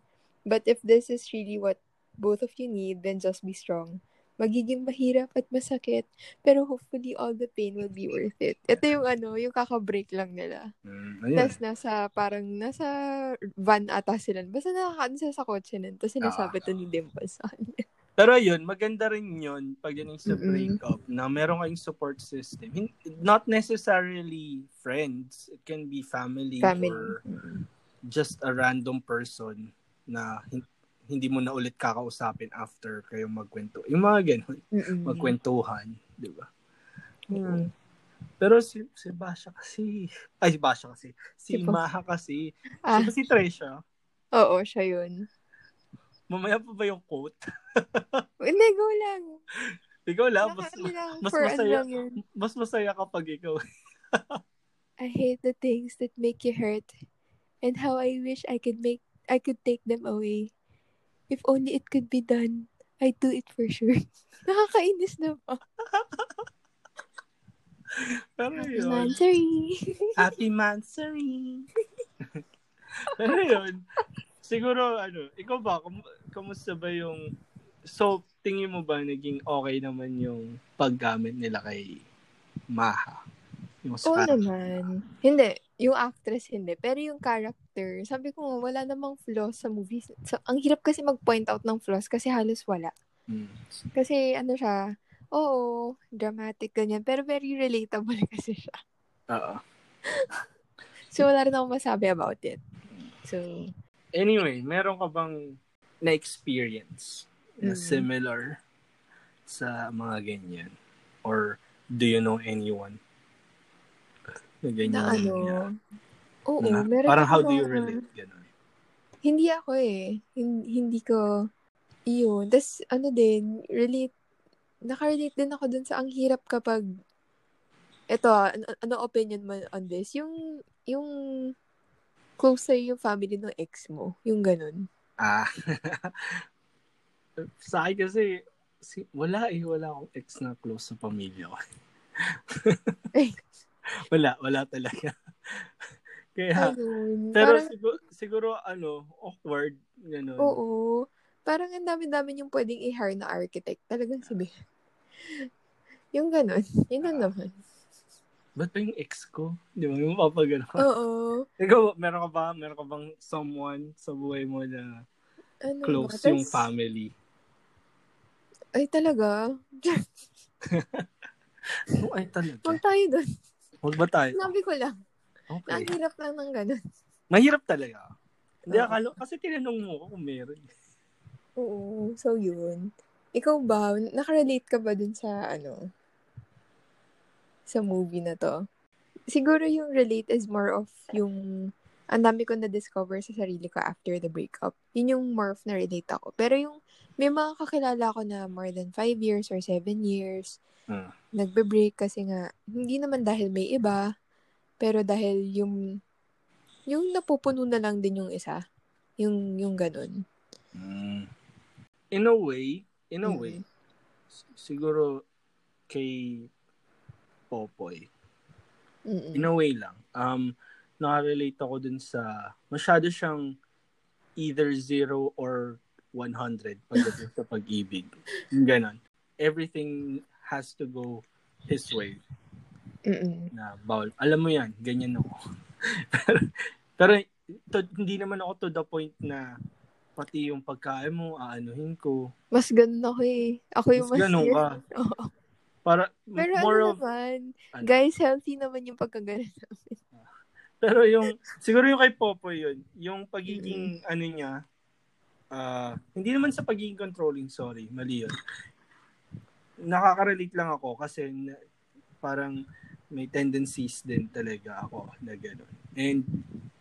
Speaker 2: But if this is really what both of you need, then just be strong. Magiging mahirap at masakit, pero hopefully all the pain will be worth it. Ito yung ano, yung kaka-break lang nila.
Speaker 1: Mm, ayun.
Speaker 2: Tapos nasa, parang nasa van ata sila. Basta nakakaano sila sa kotse nun. Tapos sinasabi to ni Dimples sa kanya.
Speaker 1: Pero ayun, maganda rin yun pag yun sa breakup na meron kayong support system. Not necessarily friends. It can be family,
Speaker 2: Family.
Speaker 1: or just a random person na hin- hindi mo na ulit kakausapin after kayo magkwento. Yung mga ganun,
Speaker 2: Mm-mm.
Speaker 1: magkwentuhan, di ba?
Speaker 2: Mm.
Speaker 1: Pero si, si Basha kasi, ay si Basha kasi, si
Speaker 2: Si
Speaker 1: Maha kasi,
Speaker 2: Ah,
Speaker 1: si, si Tresha,
Speaker 2: oo, siya yun.
Speaker 1: mamaya pa ba yung quote?
Speaker 2: Hindi, go lang.
Speaker 1: Ikaw lang, mas,
Speaker 2: lang.
Speaker 1: mas masaya. mas masaya kapag ikaw.
Speaker 2: I hate the things that make you hurt and how I wish I could make I could take them away. If only it could be done, I'd do it for sure. Nakakainis na ba?
Speaker 1: Pero yun.
Speaker 2: Mansory.
Speaker 1: Happy Mansary. Pero yun. Siguro, ano, ikaw ba, kum- kamusta ba yung, so, tingin mo ba naging okay naman yung paggamit nila kay Maha? Yung
Speaker 2: Oo
Speaker 1: character?
Speaker 2: naman. Hindi. Yung actress, hindi. Pero yung character, sabi ko, wala namang flaws sa movies. So, ang hirap kasi mag-point out ng flaws kasi halos wala.
Speaker 1: Hmm.
Speaker 2: Kasi ano siya, oo, dramatic ganyan. Pero very relatable kasi siya.
Speaker 1: Oo.
Speaker 2: So, wala rin akong masabi about it. So,
Speaker 1: Anyway, meron ka bang na-experience na
Speaker 2: Mm.
Speaker 1: similar sa mga ganyan? Or do you know anyone na ganyan?
Speaker 2: na ano,
Speaker 1: nangyari?
Speaker 2: oo,
Speaker 1: Na-
Speaker 2: meron
Speaker 1: parang how do you relate? Ganun.
Speaker 2: Hindi ako eh. Hin- hindi ko, iyon. Tapos, ano din, relate, nakarelate din ako dun sa ang hirap kapag, eto, ano, ano opinion mo on this? Yung, yung, close sa'yo yung family ng ex mo. Yung ganun.
Speaker 1: Ah. sa akin kasi, si, wala eh. Wala akong ex na close sa pamilya ko. Wala, wala talaga. Kaya,
Speaker 2: Ayun.
Speaker 1: pero
Speaker 2: parang,
Speaker 1: siguro, siguro, ano, awkward. Ganun.
Speaker 2: oo. Parang ang dami-dami yung pwedeng i-hire na architect. Talagang sabi. yung ganun. Yun lang naman.
Speaker 1: Ba't ba yung ex ko? Di ba? Yung papagano.
Speaker 2: Oo.
Speaker 1: Ikaw, meron ka ba? Meron ka bang someone sa buhay mo na
Speaker 2: Ano
Speaker 1: close
Speaker 2: ba?
Speaker 1: yung family?
Speaker 2: Ay, talaga?
Speaker 1: Oh, ay, talaga.
Speaker 2: Huwag tayo doon.
Speaker 1: Huwag ba tayo?
Speaker 2: Sinabi ko lang. Ang
Speaker 1: Okay.
Speaker 2: hirap lang ng ganun.
Speaker 1: Mahirap talaga. Hindi,
Speaker 2: Oo.
Speaker 1: akala, kasi tinanong mo ko kung meron.
Speaker 2: Oo. So, yun. Ikaw ba, nakarelate ka ba dun sa, ano, sa movie na to? Siguro yung relate is more of yung, ang dami ko na-discover sa sarili ko after the breakup. Yun yung more of na-relate ako. Pero yung, may mga kakilala ko na more than 5 years or 7 years,
Speaker 1: Hmm.
Speaker 2: nagbe-break kasi nga, hindi naman dahil may iba, pero dahil yung, yung napupuno na lang din yung isa. Yung, yung ganun.
Speaker 1: Mm. In a way, in a
Speaker 2: Mm.
Speaker 1: way, siguro kay Popoy,
Speaker 2: Mm-mm.
Speaker 1: in a way lang, um, nakarelate ako dun sa, masyado siyang either zero or 100 pagdating sa pag-ibig. Ganon. Everything has to go his way.
Speaker 2: Mm-mm.
Speaker 1: na bawal. Alam mo yan, ganyan ako. pero, pero to, hindi naman ako to the point na pati yung pagkain mo, aanuhin ko.
Speaker 2: Mas ganun ako eh. Ako yung
Speaker 1: Mas
Speaker 2: mas,
Speaker 1: ganun ka.
Speaker 2: Oo.
Speaker 1: Para,
Speaker 2: Pero
Speaker 1: more
Speaker 2: ano
Speaker 1: of,
Speaker 2: naman,
Speaker 1: ano?
Speaker 2: guys, healthy naman yung pagkaganon namin.
Speaker 1: Pero yung, siguro yung kay Popo yun, yung pagiging, ano niya, ah hindi naman sa pagiging controlling, sorry, mali yun. Nakaka-relate lang ako kasi na- parang may tendencies din talaga ako na gano'n. And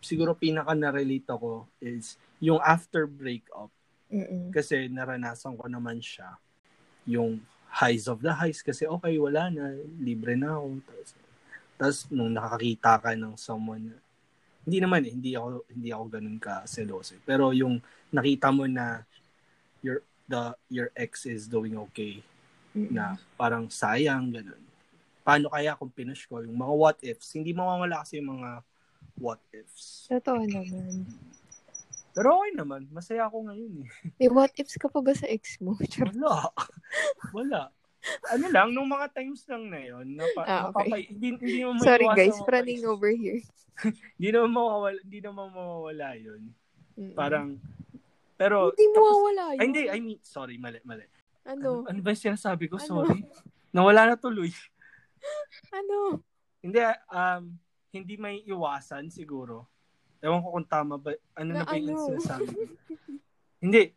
Speaker 1: siguro pinaka na-relate ako is yung after breakup
Speaker 2: Mm-mm.
Speaker 1: kasi naranasan ko naman siya. Yung highs of the highs kasi okay, wala na, libre na ako. Tapos, tapos nung nakakita ka ng someone na, hindi naman eh, hindi ako, hindi ako ganun ka seloso. eh. Pero yung nakita mo na your, the, your ex is doing okay,
Speaker 2: Mm-mm.
Speaker 1: na parang sayang, ganun. Paano kaya kung pinush ko? Yung mga what ifs, hindi mawawala kasi yung mga what ifs.
Speaker 2: Totoo naman.
Speaker 1: Pero okay naman, masaya ako ngayon eh.
Speaker 2: May what ifs ka pa ba sa ex mo?
Speaker 1: Wala. Wala. Ano lang, nung mga times lang na yun, na pa,
Speaker 2: Ah, okay.
Speaker 1: napapay- hindi, hindi mo
Speaker 2: Sorry guys, running over here.
Speaker 1: Hindi naman mawawala, hindi naman mawawala yun.
Speaker 2: Mm-mm.
Speaker 1: Parang, pero,
Speaker 2: hindi
Speaker 1: tapos-
Speaker 2: mawawala yun.
Speaker 1: ay, hindi, I mean, sorry, mali, mali.
Speaker 2: Ano?
Speaker 1: Ano, ano ba yung sinasabi ko?
Speaker 2: Ano?
Speaker 1: Sorry. Nawala na tuloy.
Speaker 2: Ano?
Speaker 1: Hindi, um, hindi may iwasan siguro. Ewan ko kung tama ba, ano na,
Speaker 2: Na
Speaker 1: ba yung
Speaker 2: ano?
Speaker 1: sinasabi ko. hindi.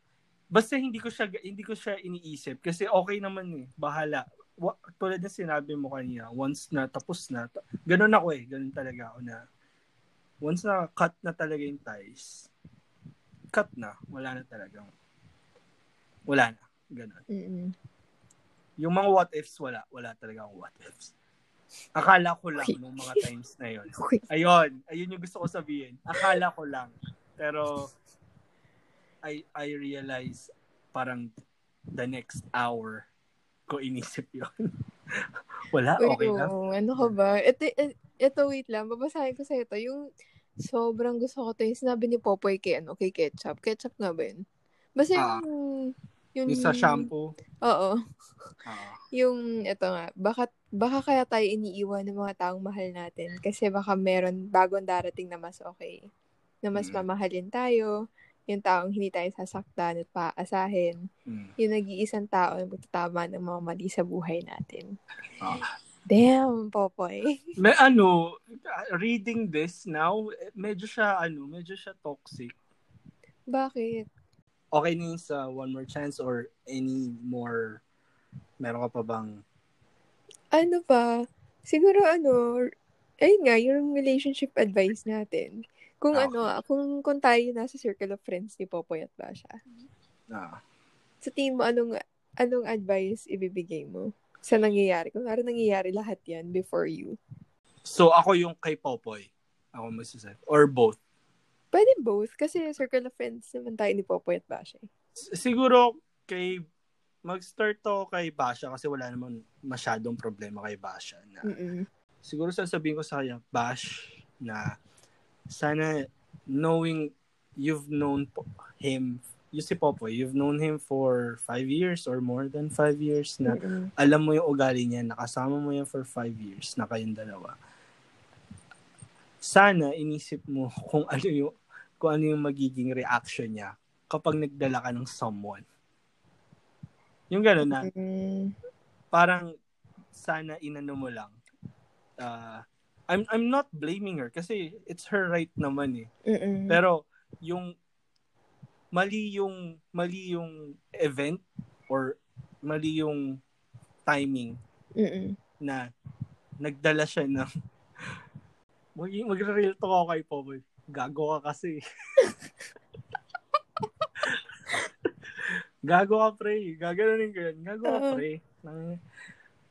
Speaker 1: Basta hindi ko siya hindi ko siya iniisip kasi okay naman eh. Bahala. Wa, tulad ng sinabi mo kanina, once na tapos na, ta- ganun ako eh. Ganun talaga ako na once na cut na talaga yung ties, cut na. Wala na talagang wala na. Ganun.
Speaker 2: Mm-mm.
Speaker 1: Yung mga what ifs, wala. Wala talaga akong what ifs. Akala ko lang nung mga times na yon. Ayun, ayun yung gusto ko sabihin. Akala ko lang. Pero I I realize parang the next hour ko inisip yon. Wala,
Speaker 2: Uy,
Speaker 1: okay lang.
Speaker 2: ano ka ba? Ito, eh, ito, wait lang. Babasahin ko sa ito. Yung sobrang gusto ko to yung sinabi ni Popoy kay, ano, kay Ketchup. Ketchup nga ba yun? Basta
Speaker 1: Ah.
Speaker 2: yung... yung
Speaker 1: Yung sa shampoo.
Speaker 2: Oo.
Speaker 1: ah,
Speaker 2: Yung, ito nga, baka, baka kaya tayo iniiwan ng mga taong mahal natin kasi baka meron bagong darating na mas okay. Na mas
Speaker 1: Mm.
Speaker 2: mamahalin tayo, yung taong hindi tayo sasaktan at paasahin,
Speaker 1: mm.
Speaker 2: yung nag-iisang tao na magtatama ng mga mali sa buhay natin.
Speaker 1: Ah.
Speaker 2: Damn, Popoy.
Speaker 1: May ano, reading this now, medyo siya ano, medyo siya toxic.
Speaker 2: Bakit?
Speaker 1: Okay na yun sa one more chance or any more meron ka pa bang
Speaker 2: Ano ba? Siguro ano, ayun nga, yung relationship advice natin. Kung
Speaker 1: Ah,
Speaker 2: ano, kung, kung tayo nasa circle of friends ni Popoy at Basha.
Speaker 1: ah,
Speaker 2: Sa tingin mo, anong, anong advice ibibigay mo sa nangyayari? Kung ano nangyayari lahat yan before you.
Speaker 1: So, ako yung kay Popoy. Ako magsasabi. Or both.
Speaker 2: Pwede both, kasi circle of friends naman tayo ni Popoy at Basha. eh.
Speaker 1: Siguro, kay mag-start to kay Basha kasi wala naman masyadong problema kay Basha. Na,
Speaker 2: Mm-mm.
Speaker 1: siguro sasabihin ko sa kanya, Bash, na sana knowing you've known him, you si Popoy, you've known him for five years or more than five years na
Speaker 2: Mm-mm.
Speaker 1: alam mo yung ugali niya, nakasama mo yan for five years na kayong dalawa. Sana inisip mo kung ano yung kung ano yung magiging reaction niya kapag nagdala ka ng someone. Yung gano'n na,
Speaker 2: Mm.
Speaker 1: parang sana inano mo lang. Uh, I'm I'm not blaming her kasi it's her right naman eh.
Speaker 2: Mm-mm.
Speaker 1: Pero yung mali yung mali yung event or mali yung timing
Speaker 2: Mm-mm.
Speaker 1: na nagdala siya ng mag magre-real talk ako kay Popoy. Gago ka kasi. Gago ka, pre. Gaganunin ko yun. Gago ka, pre.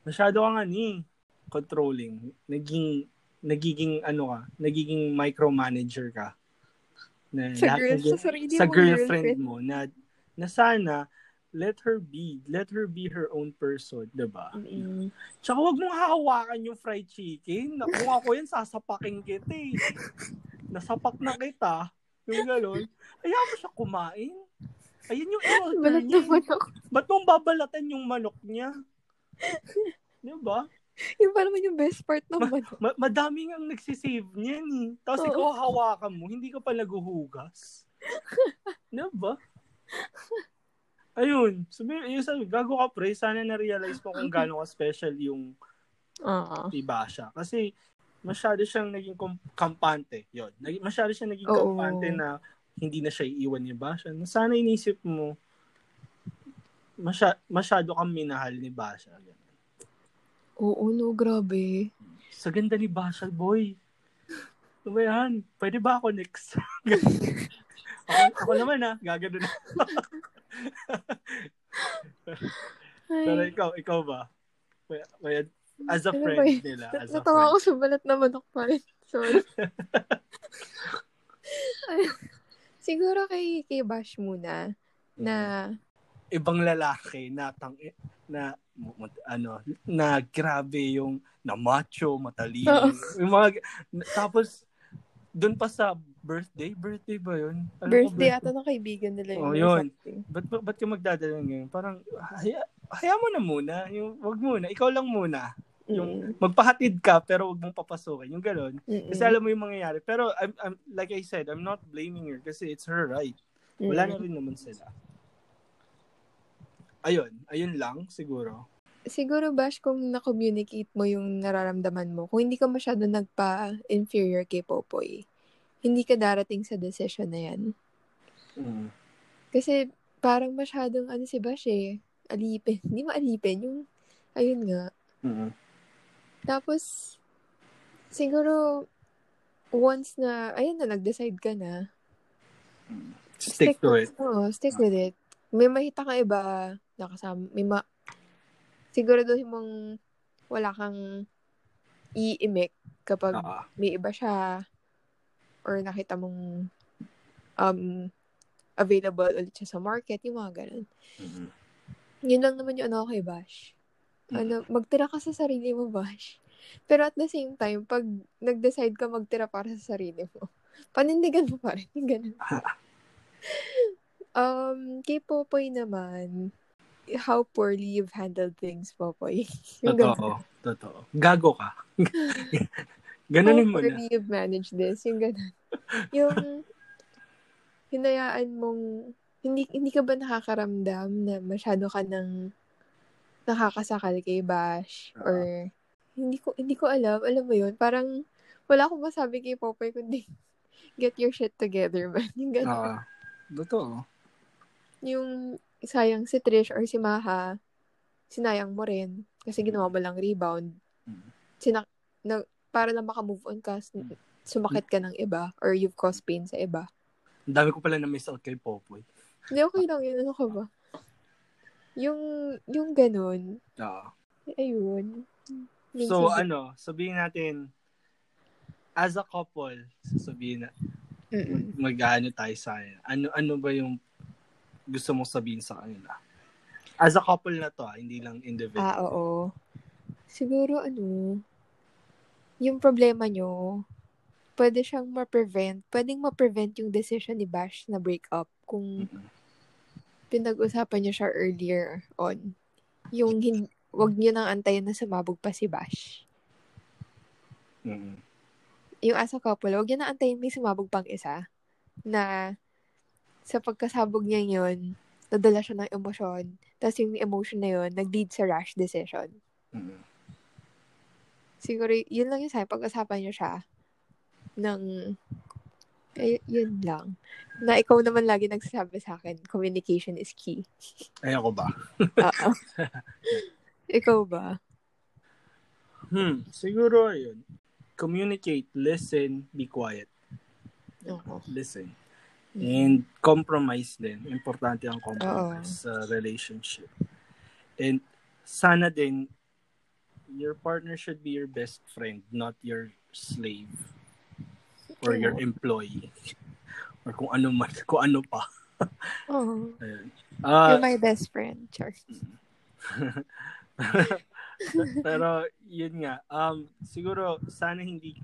Speaker 1: Masyado ka nga ni controlling. Naging, nagiging, ano ka, nagiging micromanager ka. Na
Speaker 2: Sa
Speaker 1: lahat
Speaker 2: girl,
Speaker 1: ng-
Speaker 2: sa sarili
Speaker 1: sa girlfriend
Speaker 2: girlfriend.
Speaker 1: mo na, na sana let her be. Let her be her own person, 'di ba?
Speaker 2: Mm-mm.
Speaker 1: Tsaka wag mong hahawakan yung fried chicken. Na- Kung ako yan, sasapakin kita eh. Nasapak na kita. Yung gano'n. Hayaan mo siya kumain. Ayun yung in-order
Speaker 2: Balat
Speaker 1: niya.
Speaker 2: ako.
Speaker 1: Ba't mong babalatan yung manok niya? Di ba?
Speaker 2: Yung pa naman yung best part naman.
Speaker 1: Ma- madami nga nagsisave niyan eh. Tapos
Speaker 2: Oo.
Speaker 1: ikaw hawakan mo, hindi ka pa naguhugas. Di ba? Ayun. Sabi, yun sabi, gago ka pre, sana na-realize mo kung gaano ka special yung
Speaker 2: Oo.
Speaker 1: iba siya. Kasi masyado siyang naging kom- kampante. Yun. Nag- masyado siyang naging
Speaker 2: Oo.
Speaker 1: kampante na hindi na siya iiwan ni Basha. Na sana inisip mo, masya- masyado kang minahal ni Basha. Ganun.
Speaker 2: Oo, no, grabe.
Speaker 1: Sa ganda ni Basha, boy. Ano ba yan? Pwede ba ako next? ako, ako naman ha, gagano na. Pero
Speaker 2: Ay,
Speaker 1: ikaw, ikaw ba? May, may, as a
Speaker 2: Ano
Speaker 1: friend
Speaker 2: yun?
Speaker 1: nila. As a
Speaker 2: natawa
Speaker 1: friend.
Speaker 2: ako sa balat na manok pa rin. Sorry. Ay, Siguro kay, kay Bash muna na
Speaker 1: ibang lalaki na tang na ano na grabe yung na macho, matalino. Yung mga na- tapos doon pa sa birthday, birthday ba 'yun? Alam ko,
Speaker 2: birthday ata ng kaibigan nila
Speaker 1: Oh,
Speaker 2: yun. or
Speaker 1: yun. Ba't, ba't, ba't ka magdadala ngayon? Parang, haya, haya mo na muna. Yung, wag muna. Ikaw lang muna. Yung, magpahatid ka, pero wag mong papasukin. Yung gano'n.
Speaker 2: Mm-mm.
Speaker 1: Kasi alam mo yung mangyayari. Pero, I'm, I'm, like I said, I'm not blaming her kasi it's her right. Wala na
Speaker 2: Mm-mm.
Speaker 1: rin naman sila. Ayun. Ayun lang, siguro.
Speaker 2: Siguro, Bash, kung na-communicate mo yung nararamdaman mo, kung hindi ka masyado nagpa-inferior kay Popoy, hindi ka darating sa decision na yan.
Speaker 1: Mm.
Speaker 2: Kasi parang masyadong ano si Bash eh, alipin. Hindi mo alipin, yung, ayun nga.
Speaker 1: Mm.
Speaker 2: Tapos, siguro, once na, ayun na, nag-decide ka na,
Speaker 1: Stick to it.
Speaker 2: Oo, stick with it. May makita kang iba na kasama, may ma, siguraduhin mong wala kang iimik kapag
Speaker 1: Oo.
Speaker 2: may iba siya or nakita mong um, available ulit siya sa market, yung mga ganun.
Speaker 1: Mm.
Speaker 2: Yun lang naman yung ano kay Bash. Ano, magtira ka sa sarili mo, Bash. Pero at the same time, pag nag-decide ka magtira para sa sarili mo, panindigan mo pa rin. Ganun. um, kay Popoy naman, how poorly you've handled things, Popoy.
Speaker 1: Totoo. Totoo. Gago ka.
Speaker 2: How
Speaker 1: Ganunin mo na.
Speaker 2: poorly you've managed this. Yung ganun. yung hinayaan mong hindi hindi ka ba nakakaramdam na masyado ka nang nakakasakal kay Bash
Speaker 1: Oo.
Speaker 2: or hindi ko hindi ko alam alam mo yun parang wala akong masabi kay Popoy kundi get your shit together man yung ganun
Speaker 1: Oo. Totoo.
Speaker 2: Yung sayang si Trish or si Maha sinayang mo rin kasi ginawa mo lang rebound
Speaker 1: Mm.
Speaker 2: Sinak na, para lang makamove on ka s- sumakit ka ng iba or you've caused pain sa iba
Speaker 1: Ang dami ko pala na-miss out kay Popoy.
Speaker 2: Hindi, okay lang yun. Ano ka ba? Yung, yung ganun.
Speaker 1: Oo.
Speaker 2: Ayun.
Speaker 1: So,
Speaker 2: Minsan-
Speaker 1: ano, sabihin natin, as a couple, sabihin na,
Speaker 2: Mm-mm.
Speaker 1: mag-ano tayo sa. Ano, ano ba yung gusto mong sabihin sa kanila? As a couple na to, ah, hindi lang individual.
Speaker 2: Ah, oo. Siguro, ano, yung problema nyo, pwede siyang ma-prevent, pwedeng ma-prevent yung decision ni Bash na break up kung pinag-usapan niyo siya earlier on. Yung hin- wag niyo nang antayin na sumabog pa si Bash.
Speaker 1: Mm-mm.
Speaker 2: yung as a couple, huwag niya na antayin may sumabog pang isa na sa pagkasabog niya yun, nadala siya ng emosyon. Tapos yung emotion na yun, nag-lead sa rash decision.
Speaker 1: Mm-mm.
Speaker 2: Siguro, yun lang yung sa pag-usapan niyo siya ng, ay, yun lang. Na ikaw naman lagi nagsasabi sa akin, communication is key.
Speaker 1: Ay, ako ba?
Speaker 2: Oo. ikaw ba?
Speaker 1: Hmm, siguro yun. Communicate, listen, be quiet.
Speaker 2: Oo.
Speaker 1: Listen. And compromise din. Importante ang compromise sa relationship. And sana din, your partner should be your best friend, not your slave or your employee. Or kung ano man, kung ano pa.
Speaker 2: Oo.
Speaker 1: Ayun.
Speaker 2: You're my best friend, Char.
Speaker 1: pero yun nga, um, siguro sana hindi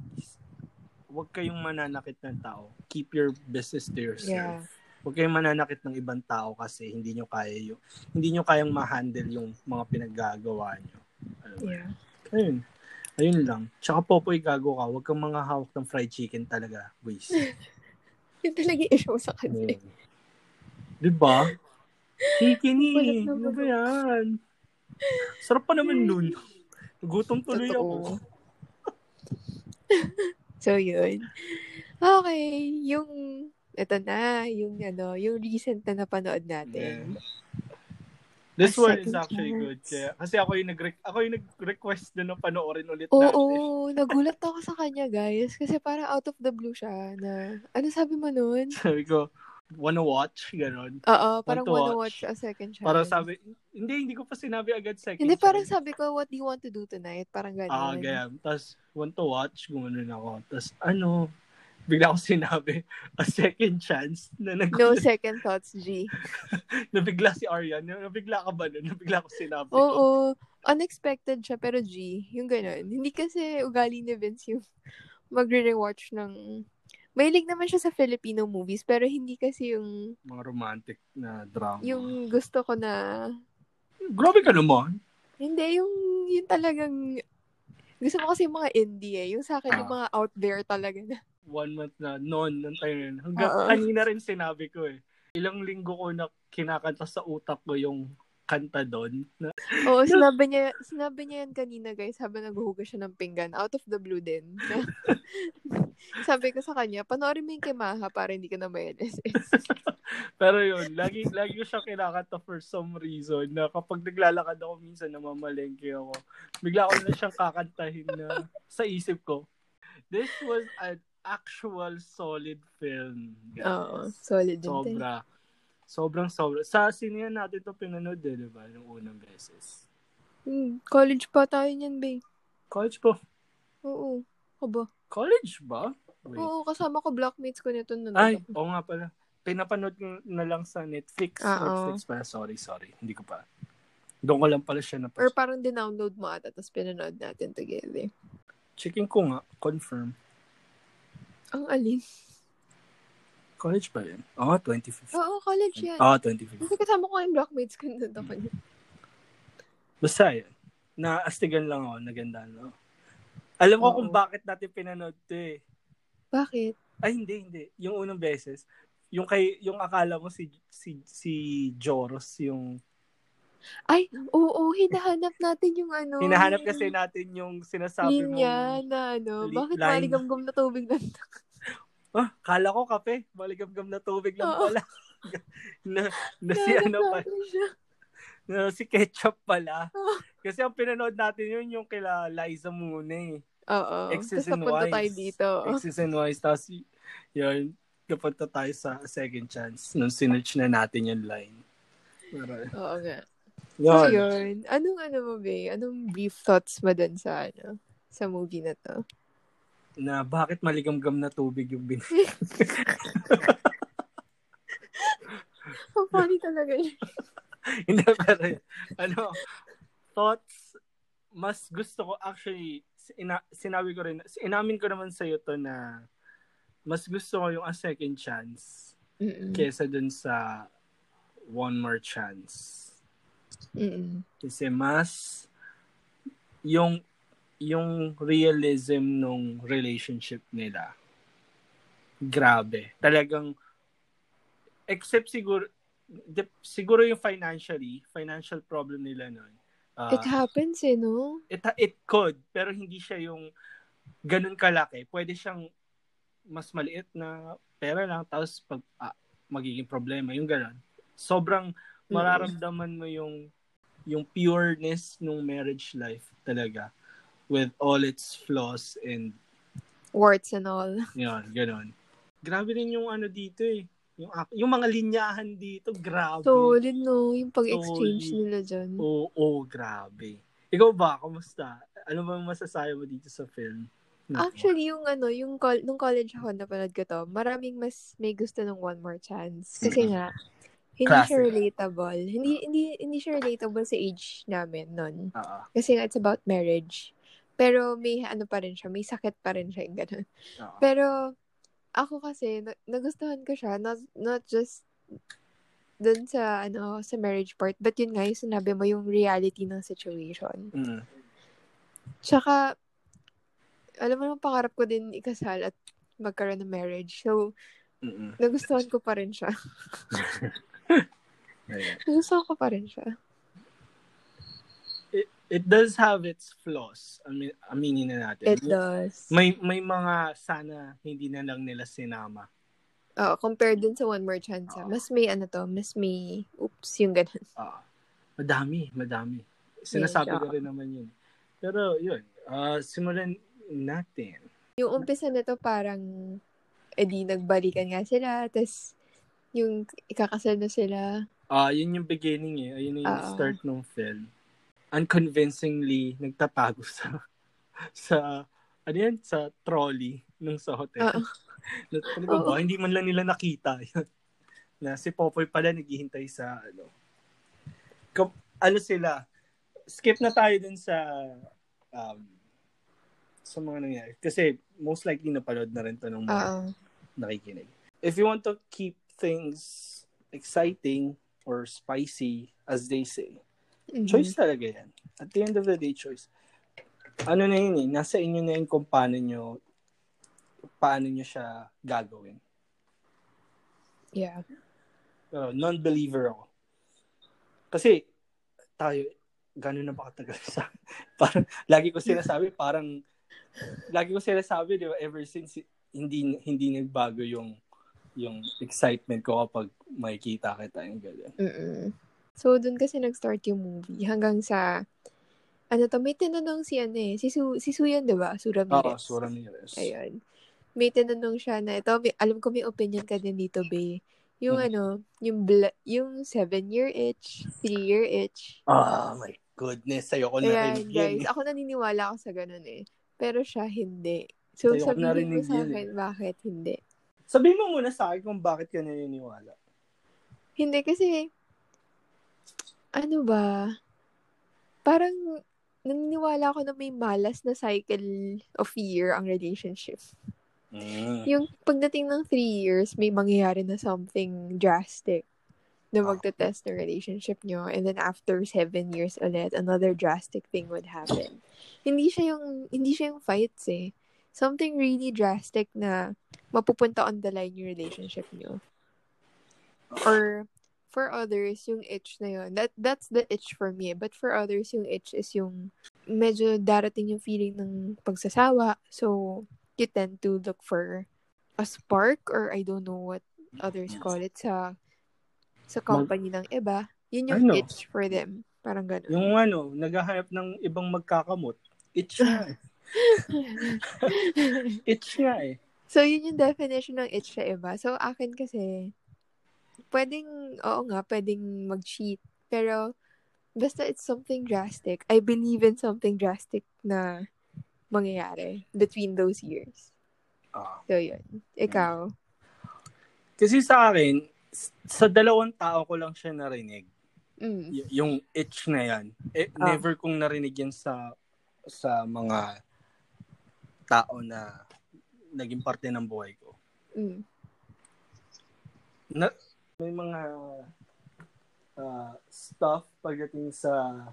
Speaker 1: wag kayong mananakit ng tao. Keep your business to yourself.
Speaker 2: Yeah.
Speaker 1: Huwag kayong mananakit ng ibang tao kasi hindi nyo kaya yung, hindi nyo kayang ma-handle yung mga pinaggagawa nyo. Alam?
Speaker 2: Yeah.
Speaker 1: Ayun. Ayun lang. Tsaka Popoy, gago ka. Huwag kang mga hawak ng fried chicken talaga, boys.
Speaker 2: Yun talaga yung issue sa kanya.
Speaker 1: Oo. Diba? Chicken eh. Ano ba yan? Sarap pa naman nun. Gutom tuloy ako.
Speaker 2: So, yun. Okay, yung, ito na, yung ano, yung recent na napanood natin.
Speaker 1: Yeah. This
Speaker 2: A
Speaker 1: one is actually
Speaker 2: chance.
Speaker 1: good. Kaya, kasi ako yung nag ako yung nag-request na panoorin ulit
Speaker 2: Oo,
Speaker 1: natin.
Speaker 2: nagulat ako sa kanya, guys. Kasi parang out of the blue siya na, ano sabi mo nun?
Speaker 1: Sabi ko, wanna watch? Ganon.
Speaker 2: Oo, parang
Speaker 1: to
Speaker 2: wanna
Speaker 1: watch.
Speaker 2: watch a second chance.
Speaker 1: Parang sabi, hindi, hindi ko pa sinabi agad second
Speaker 2: Hindi, parang
Speaker 1: chance.
Speaker 2: sabi ko, what do you want to do tonight? Parang gano'n.
Speaker 1: Ah, ganyan. Tapos, want to watch, gumanon ako. Tapos, ano, bigla ko sinabi, a second chance na nag
Speaker 2: No second thoughts, G.
Speaker 1: nabigla si Aryan. Nabigla ka ba nun? Nabigla ko sinabi.
Speaker 2: Oo, unexpected siya, pero G, yung gano'n. Hindi kasi ugali ni Vince yung magre-rewatch ng... Mahilig naman siya sa Filipino movies, pero hindi kasi yung
Speaker 1: Mga romantic na drama.
Speaker 2: yung gusto ko na...
Speaker 1: Grabe ka naman.
Speaker 2: Hindi, yung, yung talagang... Gusto mo kasi yung mga indie eh. Yung sa akin, yung
Speaker 1: Ah.
Speaker 2: mga out there talaga na.
Speaker 1: One month na noon, nung time na yun. Hanggang kanina rin sinabi ko eh. Ilang linggo ko na kinakanta sa utak ko yung kanta doon.
Speaker 2: Oo, sinabi niya, sinabi niya yan kanina, guys, habang naghuhugas siya ng pinggan. Out of the blue din. Sabi ko sa kanya, panoorin mo yung kay Maha para hindi ka na may LSS.
Speaker 1: pero yun, lagi, lagi ko siya kinakanta for some reason na kapag naglalakad ako minsan namamalengke ako, bigla ko na siyang kakantahin na sa isip ko. This was an actual solid film. guys.
Speaker 2: Oo, solid din.
Speaker 1: Sobra. Sobrang sobra. Sa sinihan natin to pinanood eh, di ba? Yung unang beses.
Speaker 2: Hmm, college pa tayo niyan, babe.
Speaker 1: College po.
Speaker 2: Oo. Ako ba?
Speaker 1: College ba? Wait.
Speaker 2: Oo, kasama ko blockmates ko nito nun.
Speaker 1: Ay, oo nga pala. Pinapanood ko na lang sa Netflix.
Speaker 2: Oo.
Speaker 1: Netflix pala. Sorry, sorry. Hindi ko pa. Doon ko lang pala siya na
Speaker 2: Or parang dinownload mo ata, tapos pinanood natin together.
Speaker 1: Checking ko nga. Confirm.
Speaker 2: Ang alin?
Speaker 1: College ba yun? Oo, oh, 2015.
Speaker 2: Oo, college yan.
Speaker 1: Oo, 2015.
Speaker 2: Kasi kasama ko yung blockmates ko nun ako.
Speaker 1: Basta yun. Naastigan lang ako. Naganda no? Alam ko
Speaker 2: Oo.
Speaker 1: kung bakit natin pinanood to eh.
Speaker 2: Bakit?
Speaker 1: Ay, hindi, hindi. Yung unang beses, yung kay yung akala mo si si si Joros yung
Speaker 2: Ay, oo, hinahanap natin yung ano.
Speaker 1: hinahanap kasi natin yung sinasabi mo.
Speaker 2: linya na ano.
Speaker 1: Li-
Speaker 2: Bakit
Speaker 1: line.
Speaker 2: maligam-gam na tubig to?
Speaker 1: Ah, kala ko kape, maligam-gam na tubig lang
Speaker 2: Oo.
Speaker 1: pala. na, na si ano pa, na si ketchup pala.
Speaker 2: Oo.
Speaker 1: Kasi ang pinanood natin yun yung kila Liza muna eh.
Speaker 2: Oo.
Speaker 1: X's
Speaker 2: Tapos
Speaker 1: and
Speaker 2: napunta
Speaker 1: Y's.
Speaker 2: tayo dito.
Speaker 1: X's and Y's. Tapos yun, napunta tayo sa second chance nung sinerch na natin yung line. Pero,
Speaker 2: Oo nga.
Speaker 1: yun.
Speaker 2: So, yun. Anong ano mo, be? Anong brief thoughts mo dun sa, ano, sa movie na to?
Speaker 1: Na bakit maligam-gam na tubig yung bin...
Speaker 2: Ang funny talaga siya.
Speaker 1: Hindi, pero yun. ano, thoughts, mas gusto ko, actually, ina, sinabi ko rin, inamin ko naman sa'yo to na mas gusto ko yung a second chance
Speaker 2: Mm-mm.
Speaker 1: kesa dun sa one more chance.
Speaker 2: Mm-mm.
Speaker 1: Kasi mas yung yung realism nung relationship nila grabe. Talagang except siguro de, siguro yung financially, financial problem nila noon. Uh,
Speaker 2: It happens eh, no?
Speaker 1: it, it could, pero hindi siya yung ganun kalaki. Pwede siyang mas maliit na pera lang tapos pag ah, magiging problema yung ganun. Sobrang mararamdaman mo yung yung pureness ng marriage life talaga with all its flaws and
Speaker 2: Warts and all.
Speaker 1: yun, ganun. Grabe rin yung ano dito eh. Yung, yung mga linyahan dito, grabe.
Speaker 2: Solid, no? Yung pag-exchange
Speaker 1: Solid.
Speaker 2: nila dyan.
Speaker 1: Oo, oo, grabe. Ikaw ba, kamusta? Ano bang masasabi mo dito sa film?
Speaker 2: Actually, yung ano, yung col- nung college ako napanood ko to, maraming mas may gusto ng one more chance. Kasi nga, hindi
Speaker 1: Classic.
Speaker 2: siya relatable. Hindi, hindi, hindi siya relatable sa age namin nun.
Speaker 1: Oo,
Speaker 2: Kasi nga, it's about marriage. Pero may ano pa rin siya, may sakit pa rin siya, yung ganun.
Speaker 1: oo.
Speaker 2: Pero, ako kasi, na- nagustuhan ko siya, not, not just dun sa, ano, sa marriage part, but yun nga, yung sinabi mo, yung reality ng situation.
Speaker 1: Mm.
Speaker 2: Tsaka, alam mo naman, pangarap ko din ikasal at magkaroon ng marriage. So,
Speaker 1: Mm-mm.
Speaker 2: nagustuhan ko pa rin siya. Nagustuhan ko pa rin siya.
Speaker 1: It does have its flaws. I mean, aminin na natin.
Speaker 2: It does.
Speaker 1: May may mga sana hindi na lang nila sinama.
Speaker 2: Oo, compared dun sa One More Chance. ah. Mas may ano to, mas may, oops, yung ganun.
Speaker 1: Ah, madami, madami. Sinasabi
Speaker 2: Medyo.
Speaker 1: ko rin naman yun. Pero yun, ah simulan natin.
Speaker 2: Yung umpisa na to parang, edi nagbalikan nga sila, tas yung ikakasal na sila.
Speaker 1: Ah, yun yung beginning eh. Ayun yung
Speaker 2: Oo.
Speaker 1: start ng film. Unconvincingly nagtatago sa sa ano yan? Sa trolley nung sa hotel. Na, talaga ba? Hindi man lang nila nakita yun. na si Popoy pala naghihintay sa ano. Kap- ano sila? Skip na tayo dun sa um, sa mga nangyari. Kasi most likely napanood na rin to ng mga
Speaker 2: Oo.
Speaker 1: nakikinig. If you want to keep things exciting or spicy, as they say,
Speaker 2: Mhm.
Speaker 1: choice talaga yan. At the end of the day, choice. Ano na yun eh, nasa inyo na yun kung paano nyo, paano nyo siya gagawin.
Speaker 2: Yeah.
Speaker 1: Pero non-believer ako. Kasi, tayo, gano'n na ba katagal sa, parang, lagi ko sinasabi, parang, lagi ko sinasabi, di ba, ever since, hindi, hindi nagbago yung, yung excitement ko kapag makikita kita yung gano'n.
Speaker 2: Mm-mm. So, dun kasi nag-start yung movie. Hanggang sa, ano to, may tinanong si ano eh, si, Su, si Suyan, di ba? Su
Speaker 1: Oo,
Speaker 2: Ramirez.
Speaker 1: Sura Ramirez.
Speaker 2: Ayun. May tinanong siya na, ito, may, alam ko may opinion ka din dito, Bay. Yung
Speaker 1: Hmm.
Speaker 2: ano, yung bla- yung seven-year itch, three-year itch.
Speaker 1: Oh my goodness, ayoko na
Speaker 2: Ayan,
Speaker 1: rin
Speaker 2: guys.
Speaker 1: yan.
Speaker 2: Ako naniniwala ako sa ganun eh. Pero siya, hindi. So,
Speaker 1: Ayoko
Speaker 2: sabihin mo
Speaker 1: narinig
Speaker 2: sa akin, bakit hindi?
Speaker 1: Sabihin mo muna sa akin kung bakit ka naniniwala.
Speaker 2: Hindi kasi, ano ba, parang naniniwala ako na may malas na cycle of year ang relationship.
Speaker 1: Mm.
Speaker 2: Yung pagdating ng three years, may mangyayari na something drastic na
Speaker 1: Ah.
Speaker 2: magte-test ng relationship nyo. And then after seven years ulit, another drastic thing would happen. Hindi siya yung, hindi siya yung fights eh. Something really drastic na mapupunta on the line yung relationship nyo. Or for others, yung itch na yun. That, that's the itch for me. But for others, yung itch is yung medyo darating yung feeling ng pagsasawa. So, you tend to look for a spark or I don't know what others call it sa sa company ng iba. Yun yung
Speaker 1: Ano?
Speaker 2: itch for them. Parang ganun.
Speaker 1: Yung ano, naghahanap ng ibang magkakamot. Itch nga eh. Itch nga eh.
Speaker 2: So, yun yung definition ng itch sa iba. So, akin kasi, pwedeng, oo nga, pwedeng mag-cheat. Pero, basta it's something drastic. I believe in something drastic na mangyayari between those years.
Speaker 1: Ah.
Speaker 2: So, yun. Ikaw.
Speaker 1: Kasi sa akin, sa dalawang tao ko lang siya narinig.
Speaker 2: Mm.
Speaker 1: Y- yung itch na yan. Eh,
Speaker 2: Ah.
Speaker 1: Never kong narinig yan sa sa mga tao na naging parte ng buhay ko.
Speaker 2: Mm.
Speaker 1: na, may mga uh, stuff pagdating sa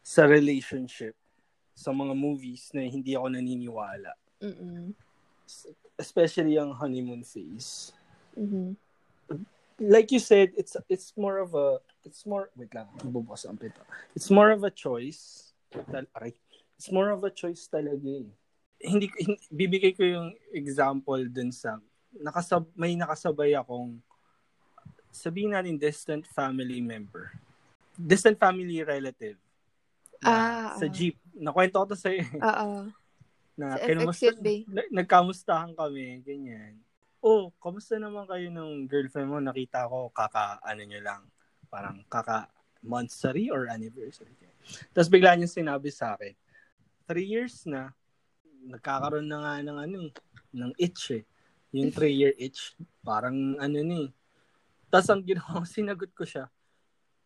Speaker 1: sa relationship sa mga movies na hindi ako naniniwala.
Speaker 2: Mm-mm.
Speaker 1: Especially yung honeymoon phase.
Speaker 2: Mhm.
Speaker 1: Like you said, it's it's more of a it's more wait lang, bubukas ang pito. It's more of a choice. Tal- aray. It's more of a choice talaga eh. Hindi, hindi bibigay ko yung example dun sa nakasab may nakasabay akong sabihin natin distant family member. Distant family relative.
Speaker 2: Ah,
Speaker 1: sa
Speaker 2: ah.
Speaker 1: jeep. Nakwento ko to sa'yo eh.
Speaker 2: Oo.
Speaker 1: Na,
Speaker 2: Sa
Speaker 1: kinumusta, na- nagkamustahan kami, ganyan. Oh, kamusta naman kayo ng girlfriend mo? Nakita ko, kaka, ano nyo lang, parang kaka monthsary or anniversary. Tapos bigla niya sinabi sa akin, three years na, nagkakaroon na nga ng ano eh, ng itch eh. Yung three-year itch, parang ano ni. Tapos ang ginawa ko, sinagot ko siya,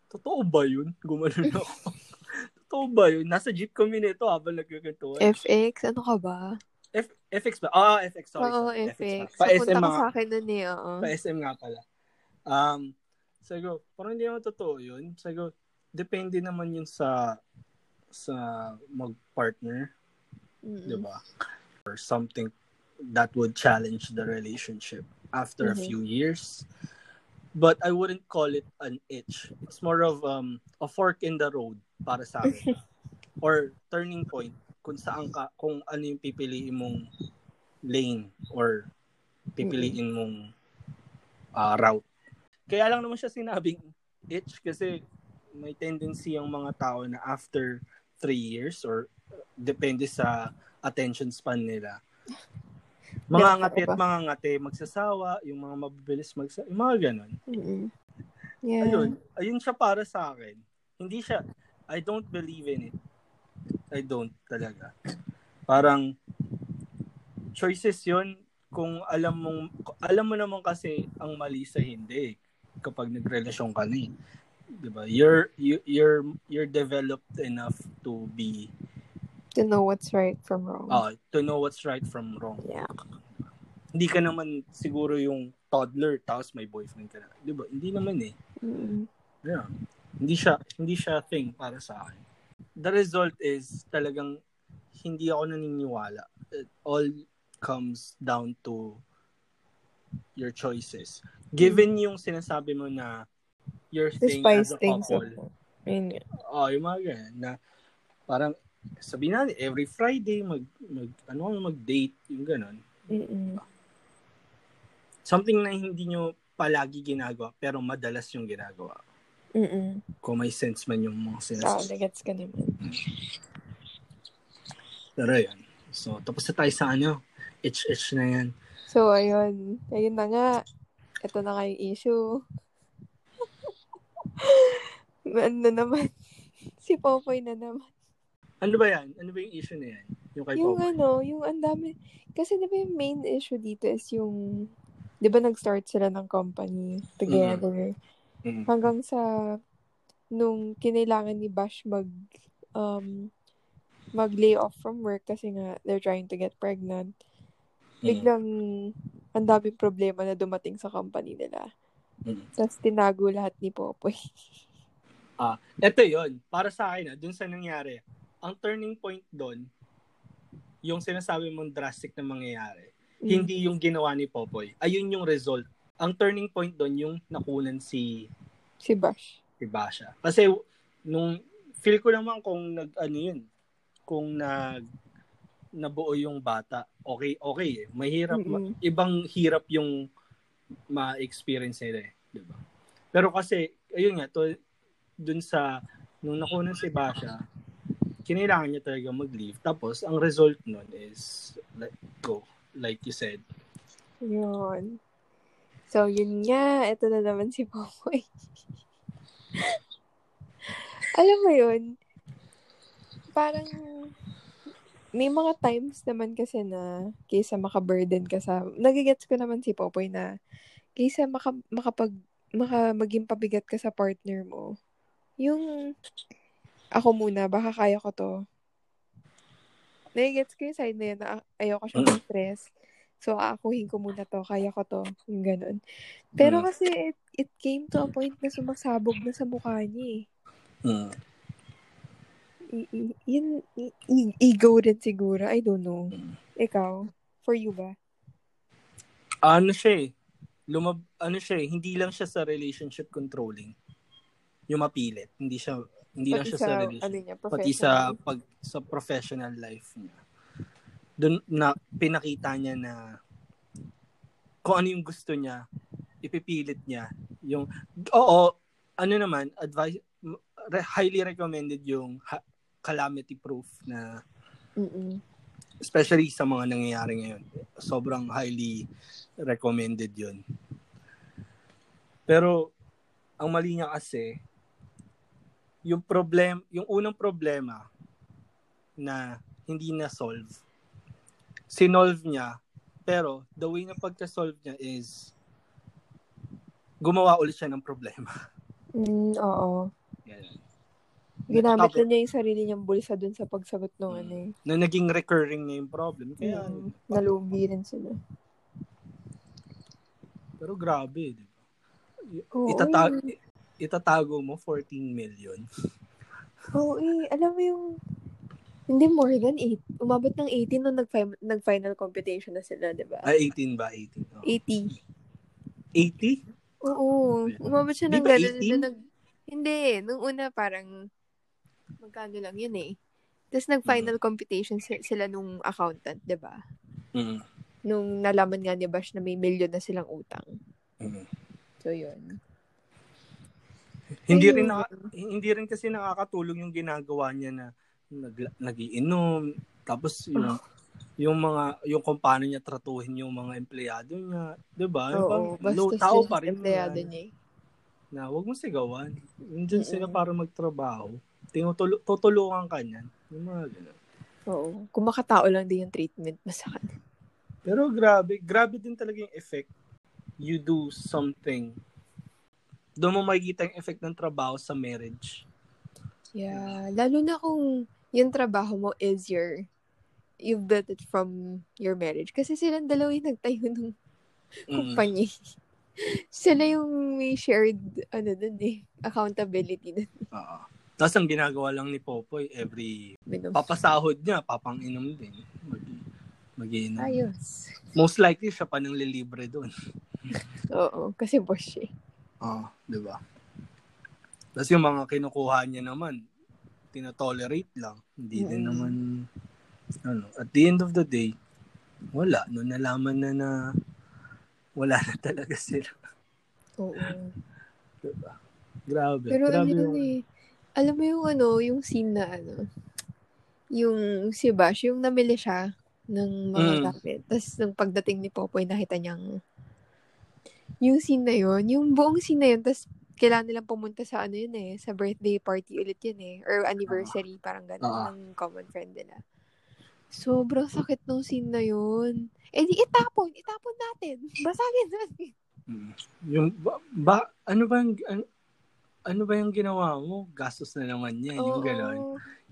Speaker 1: totoo ba yun? Gumanon ako. totoo ba yun? Nasa jeep kami nito habang nagkakantuan.
Speaker 2: FX, ano ka ba?
Speaker 1: F FX ba? Ah, FX, sorry.
Speaker 2: Oo,
Speaker 1: sorry.
Speaker 2: FX.
Speaker 1: Pa
Speaker 2: Papunta
Speaker 1: SM
Speaker 2: ka
Speaker 1: nga.
Speaker 2: sa akin nun eh, oo.
Speaker 1: Pa SM nga pala. Um, sago, parang hindi naman totoo yun. Sago, depende naman yun sa sa mag-partner,
Speaker 2: Mm-mm.
Speaker 1: di ba? Or something that would challenge the relationship after a
Speaker 2: Mhm.
Speaker 1: few years. But I wouldn't call it an itch. It's more of um, a fork in the road para sa akin. or turning point kung saan ka, kung ano yung pipiliin mong lane or pipiliin mong uh, route. Kaya lang naman siya sinabing itch kasi may tendency yung mga tao na after three years or depende sa attention span nila. Mga ngati at mga ngati, magsasawa, yung mga mabilis magsasawa, yung mga ganon.
Speaker 2: Mm-mm. Yeah.
Speaker 1: Ayun, ayun siya para sa akin. Hindi siya, I don't believe in it. I don't talaga. Parang, choices yon kung alam mong, alam mo naman kasi ang mali sa hindi kapag nagrelasyon ka ni. Diba? You're, you, you're, you're developed enough to be
Speaker 2: To know what's right from wrong.
Speaker 1: uh, to know what's right from wrong.
Speaker 2: Yeah.
Speaker 1: Hindi ka naman siguro yung toddler tapos may boyfriend ka na. Di ba? Hindi naman eh.
Speaker 2: Mm.
Speaker 1: Yeah. Hindi siya hindi siya thing para sa akin. The result is talagang hindi ako naniniwala. It all comes down to your choices. Given yung sinasabi mo na your thing as a couple.
Speaker 2: up. Ayun nga.
Speaker 1: Oh, yung mga ganyan, na parang sabihin natin every Friday mag mag ano mag-date yung ganun.
Speaker 2: Mm-mm.
Speaker 1: Something na hindi nyo palagi ginagawa pero madalas yung ginagawa.
Speaker 2: Mm-mm.
Speaker 1: Kung may sense man yung mga
Speaker 2: Oo,
Speaker 1: sinasabi.
Speaker 2: nagets ka naman.
Speaker 1: Pero yan. So, tapos na tayo sa ano. Itch-itch na yan.
Speaker 2: So, ayun. Ayun na nga. Ito na nga yung issue. ano na naman. si Popoy na naman.
Speaker 1: Ano ba yan? Ano ba yung issue na yan? Yung kay
Speaker 2: Yung ano, yung ang dami. Kasi di ba yung main issue dito is yung, di ba nag-start sila ng company together.
Speaker 1: Mm.
Speaker 2: Hanggang sa, nung kinailangan ni Bash mag, um, mag-lay off from work kasi nga they're trying to get pregnant.
Speaker 1: Mm.
Speaker 2: Biglang, ang daming problema na dumating sa company nila.
Speaker 1: Mm.
Speaker 2: Tapos tinago lahat ni Popoy.
Speaker 1: Ito yon Para sa akin, ah, dun sa nangyari. Ang turning point doon, yung sinasabi mong drastic na mangyayari,
Speaker 2: Mm.
Speaker 1: hindi yung ginawa ni Popoy. Ayun yung result. Ang turning point doon, yung nakunan si
Speaker 2: Si Bash.
Speaker 1: si Basha. Kasi nung feel ko naman kung nag ano yun, kung nag nabuo yung bata, okay, okay eh. Mahirap, ma-
Speaker 2: Mm-mm.
Speaker 1: ibang hirap yung ma-experience nila eh. Di ba? Pero kasi, ayun nga, to, dun sa, nung nakunan si Basha, kinailangan niya talaga mag-leave. Tapos, ang result nun is, let go. Like you said.
Speaker 2: Yun. So, yun nga. Ito na naman si Popoy. Alam mo yun, parang may mga times naman kasi na kaysa makaburden ka sa... Nagigets ko naman si Popoy na kaysa maka, makapag, maka, maging pabigat ka sa partner mo, yung ako muna, baka kaya ko to. Nagigets ko yung side na yun na ayoko siyang stress. So, aakuhin ko muna to. Kaya ko to. Yung ganun. Pero
Speaker 1: Mm.
Speaker 2: kasi it, it came to a point na sumasabog na sa mukha niya eh.
Speaker 1: Mm.
Speaker 2: I- i- yun, i- ego din siguro. I don't know.
Speaker 1: Mm.
Speaker 2: Ikaw? For you ba?
Speaker 1: ano siya eh, lumab, ano siya eh, hindi lang siya sa relationship controlling. Yung mapilit. Hindi siya, hindi lang siya sa, relationship.
Speaker 2: ano niya,
Speaker 1: Pati sa,
Speaker 2: professional.
Speaker 1: pag, sa professional life niya. Doon na pinakita niya na kung ano yung gusto niya, ipipilit niya. Yung, oo, ano naman, advice, re- highly recommended yung ha- calamity proof na
Speaker 2: Mm-mm.
Speaker 1: especially sa mga nangyayari ngayon. Sobrang highly recommended yun. Pero, ang mali niya kasi, yung problem, yung unang problema na hindi na solve, sinolve niya, pero the way na pagka-solve niya is gumawa ulit siya ng problema.
Speaker 2: Mm, oo.
Speaker 1: Ganun.
Speaker 2: Ginamit na niya yung sarili niyang bulsa dun sa pagsagot ng
Speaker 1: Mm.
Speaker 2: ano eh.
Speaker 1: Na naging recurring na yung problem. Kaya,
Speaker 2: Mm, nalugi rin sila.
Speaker 1: pero grabe, di ba?
Speaker 2: Oo,
Speaker 1: Itata-. Itatago mo 14 million.
Speaker 2: Oo, eh. Alam mo yung... Hindi more than 8. Umabot ng 18 nung nag- nag-final competition na sila, di ba?
Speaker 1: Ay, 18 ba? 18. Oh.
Speaker 2: 80.
Speaker 1: 80?
Speaker 2: Oo. Umabot siya ng
Speaker 1: ba
Speaker 2: gano'n.
Speaker 1: 18?
Speaker 2: Nung nag... Hindi. Nung una parang... Magkano lang yun eh. Tapos nag-final computation si- sila nung accountant, di ba?
Speaker 1: Mm.
Speaker 2: Nung nalaman nga ni Bash na may million na silang utang.
Speaker 1: Mm.
Speaker 2: So, yun.
Speaker 1: Hindi rin naka, hindi rin kasi nakakatulong yung ginagawa niya na nag, nagiinom tapos yung yung mga yung kung paano niya tratuhin yung mga empleyado niya, 'di ba? Yung
Speaker 2: Oo, basta
Speaker 1: low- tao
Speaker 2: sila
Speaker 1: pa rin
Speaker 2: empleyado
Speaker 1: yan.
Speaker 2: niya
Speaker 1: na wag mo sigawan. Nandiyan sila
Speaker 2: Mm-mm.
Speaker 1: para magtrabaho. Tinutul- tutulungan ka niyan. Yung mga ganun.
Speaker 2: Oo. Kung makatao lang din yung treatment mo sa kanya.
Speaker 1: Pero grabe, grabe din talaga yung effect. You do something. Doon mo makikita yung effect ng trabaho sa marriage.
Speaker 2: Yeah. Lalo na kung yung trabaho mo is your you've built it from your marriage. Kasi silang dalawa yung nagtayo ng
Speaker 1: Mm.
Speaker 2: kumpanya. Sila yung may shared, ano dun eh, accountability dun.
Speaker 1: Oo. Tapos ang ginagawa lang ni Popoy, every
Speaker 2: Minum.
Speaker 1: papasahod niya, papang-inom din. Mag, mag-iinom.
Speaker 2: Ayos.
Speaker 1: Most likely, siya pa nang lilibre doon.
Speaker 2: Oo, kasi boss eh.
Speaker 1: Oo, di ba? Tapos yung mga kinukuha niya naman, tinotolerate lang. Hindi din
Speaker 2: Mm.
Speaker 1: naman, ano, at the end of the day, wala. Noon nalaman na na wala na talaga sila.
Speaker 2: Oo.
Speaker 1: Diba? Grabe.
Speaker 2: Pero ano
Speaker 1: Grabe
Speaker 2: yun
Speaker 1: yung-
Speaker 2: eh, alam mo yung ano, yung scene na ano, yung si Bash, yung namili siya ng mga
Speaker 1: Mm.
Speaker 2: gamit. Tapos nung pagdating ni Popoy, nakita niyang yung scene na yun, yung buong scene na yun, tapos kailangan nilang pumunta sa ano yun eh, sa birthday party ulit yun eh, or anniversary, parang gano'n,
Speaker 1: Ah.
Speaker 2: ng common friend nila. Sobrang sakit nung scene na yun. Eh di itapon, itapon natin. Basagin natin.
Speaker 1: Mm. Yung, ba, ba- ano ba yung, ano, ano ba yung ginawa mo? Gastos na naman yan. Yung
Speaker 2: Oo.
Speaker 1: gano'n.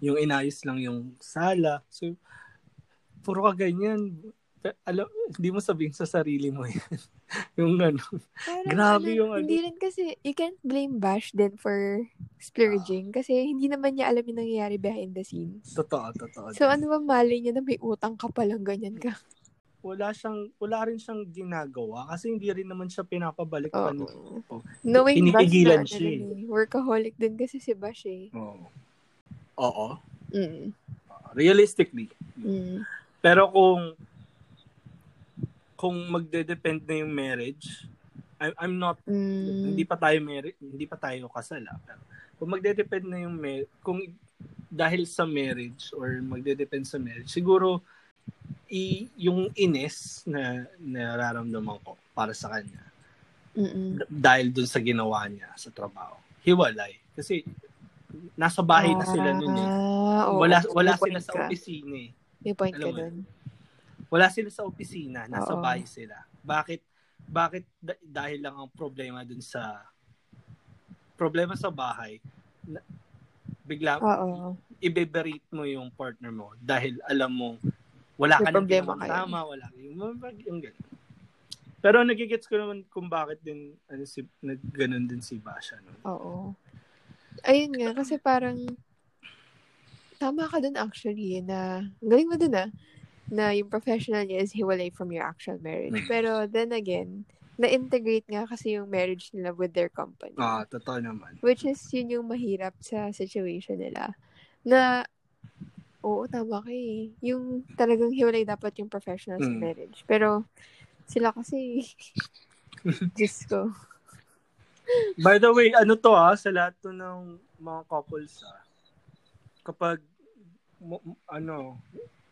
Speaker 1: Yung inayos lang yung sala. So, puro ka ganyan. Pe- Alam, hindi mo sabihin sa sarili mo yan. yung ano.
Speaker 2: Parang
Speaker 1: Grabe
Speaker 2: ano,
Speaker 1: yung ano.
Speaker 2: Hindi rin kasi, you can't blame Bash din for splurging kasi hindi naman niya alam yung nangyayari behind the scenes.
Speaker 1: Totoo, totoo.
Speaker 2: So ano ba mali niya na may utang ka palang ganyan ka?
Speaker 1: wala siyang, wala rin siyang ginagawa kasi hindi rin naman siya pinapabalik pa ni
Speaker 2: Oo.
Speaker 1: Popo.
Speaker 2: Knowing Bash
Speaker 1: Pinipigilan
Speaker 2: na ano
Speaker 1: siya
Speaker 2: eh, workaholic din kasi si Bash eh.
Speaker 1: Oo. Oo.
Speaker 2: Mm.
Speaker 1: Realistically.
Speaker 2: Mm.
Speaker 1: Pero kung kung magde-depend na yung marriage, I, I'm not
Speaker 2: Mm.
Speaker 1: hindi pa tayo married, hindi pa tayo kasal. ah. Pero kung magde-depend na yung mar- kung dahil sa marriage or magde-depend sa marriage, siguro i, yung ines na nararamdaman ko para sa kanya
Speaker 2: Mm-mm.
Speaker 1: dahil dun sa ginawa niya sa trabaho. Hiwalay. Kasi nasa bahay na sila eh.
Speaker 2: Ah, oo.
Speaker 1: Wala wala
Speaker 2: May point
Speaker 1: sila sa
Speaker 2: ka.
Speaker 1: opisina eh.
Speaker 2: May point
Speaker 1: Alam
Speaker 2: ka dun.
Speaker 1: Wala sila sa opisina, nasa
Speaker 2: Oo.
Speaker 1: bahay sila. Bakit bakit da- dahil lang ang problema dun sa problema sa bahay na, bigla
Speaker 2: Oo.
Speaker 1: ibeberate mo yung partner mo dahil alam mo wala
Speaker 2: May
Speaker 1: ka
Speaker 2: problema
Speaker 1: ginawang tama, wala yung, yung ganun. Pero nagigets ko naman kung bakit din ano si nagganon din si Basha no.
Speaker 2: Oo. Ayun nga, kasi parang tama ka dun actually eh, na galing mo dun ah, na yung professional niya is hiwalay from your actual marriage. Pero then again, na-integrate nga kasi yung marriage nila with their company.
Speaker 1: Ah, totoo naman.
Speaker 2: Which is yun yung mahirap sa situation nila. Na, oo, tama ka eh. Yung talagang hiwalay dapat yung professional sa
Speaker 1: Mm.
Speaker 2: marriage. Pero, sila kasi, Diyos ko.
Speaker 1: By the way, ano to ah, sa lahat to ng mga couples ah, kapag mo- ano,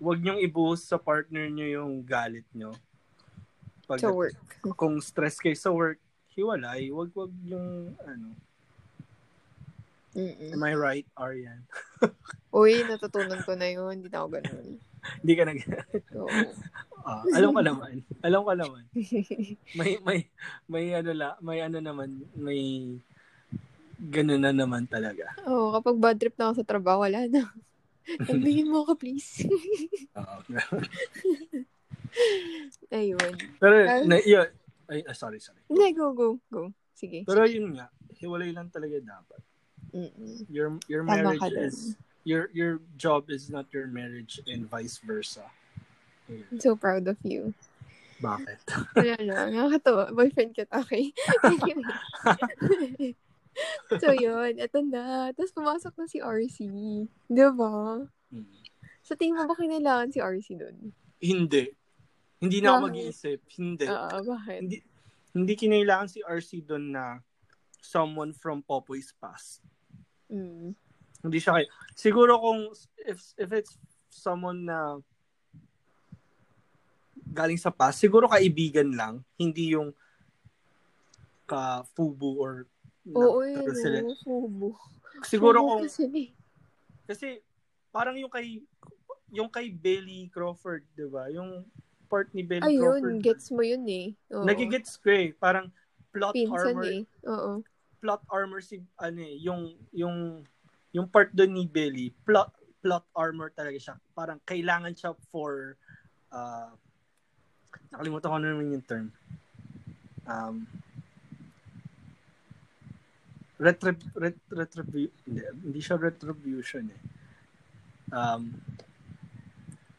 Speaker 1: wag niyong ibuhos sa partner niyo yung galit niyo. Pag,
Speaker 2: Sa work.
Speaker 1: Kung stress kayo sa work, hiwalay, wag wag yung ano.
Speaker 2: Mm-mm.
Speaker 1: Am I right, Arian?
Speaker 2: Uy, natutunan ko na yun. Hindi na ako ganun.
Speaker 1: Hindi ka nag
Speaker 2: Oo.
Speaker 1: Ah, alam ko naman. Alam ko naman. May may may ano la, may ano naman, may ganun na naman talaga.
Speaker 2: Oo, kapag bad trip na ako sa trabaho, wala na. Lambingin mo ako, please.
Speaker 1: Oo.
Speaker 2: Ayun.
Speaker 1: Pero
Speaker 2: Ah.
Speaker 1: na, yun, ay, ah, sorry, sorry.
Speaker 2: Hindi, go, go, go. Sige.
Speaker 1: Pero yun nga, hiwalay lang talaga dapat.
Speaker 2: Mm-mm.
Speaker 1: Your your
Speaker 2: Tama
Speaker 1: marriage is your your job is not your marriage and vice versa. Ayun.
Speaker 2: I'm so proud of you.
Speaker 1: Bakit?
Speaker 2: Wala lang. Nakakatawa. Boyfriend kita, okay? So, yun. Ito na. Tapos pumasok na si RC. Di ba?
Speaker 1: Hmm.
Speaker 2: Sa tingin mo ba kinailangan si RC dun?
Speaker 1: Hindi. Hindi na ako mag-iisip. Hindi.
Speaker 2: Oo, bakit?
Speaker 1: hindi hindi kinailangan si RC doon na someone from Popoy's past.
Speaker 2: Mm.
Speaker 1: Hindi siya kay siguro kung if if it's someone na galing sa past, siguro kaibigan lang, hindi yung ka fubu or
Speaker 2: Oo, yun.
Speaker 1: sila.
Speaker 2: oo, Fubo.
Speaker 1: Siguro kung
Speaker 2: kasi
Speaker 1: kasi parang yung kay yung kay Bailey Crawford, 'di ba? Yung part ni Bailey Crawford.
Speaker 2: Ayun, gets mo yun eh. Oo.
Speaker 1: Nagigets ko eh. Parang plot
Speaker 2: Pinsan
Speaker 1: armor
Speaker 2: eh. Oo.
Speaker 1: plot armor si ano eh, yung yung yung part doon ni Bailey, plot plot armor talaga siya. Parang kailangan siya for uh, nakalimutan ko na naman yung term. Um, retrib ret, retribu hindi, hindi siya retribution eh. Um,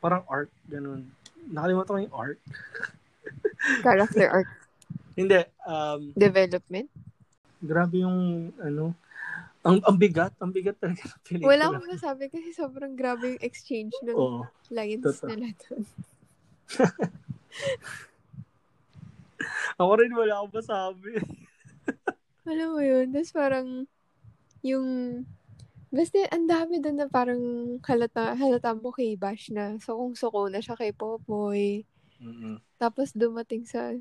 Speaker 1: parang art, ganun. Nakalimutan ko yung art.
Speaker 2: Character arc
Speaker 1: Hindi, um,
Speaker 2: development.
Speaker 1: grabe yung ano, ang, ang bigat, ang bigat talaga ng pelikula.
Speaker 2: Wala akong masabi kasi sobrang grabe yung exchange ng
Speaker 1: Oo.
Speaker 2: lines
Speaker 1: totoo.
Speaker 2: nila doon.
Speaker 1: Ako rin wala akong masabi.
Speaker 2: Alam mo yun? Tapos parang yung Basta ang dami doon na parang halata, halata mo kay Bash na sukong-suko na siya kay Popoy.
Speaker 1: Mm-mm.
Speaker 2: Tapos dumating sa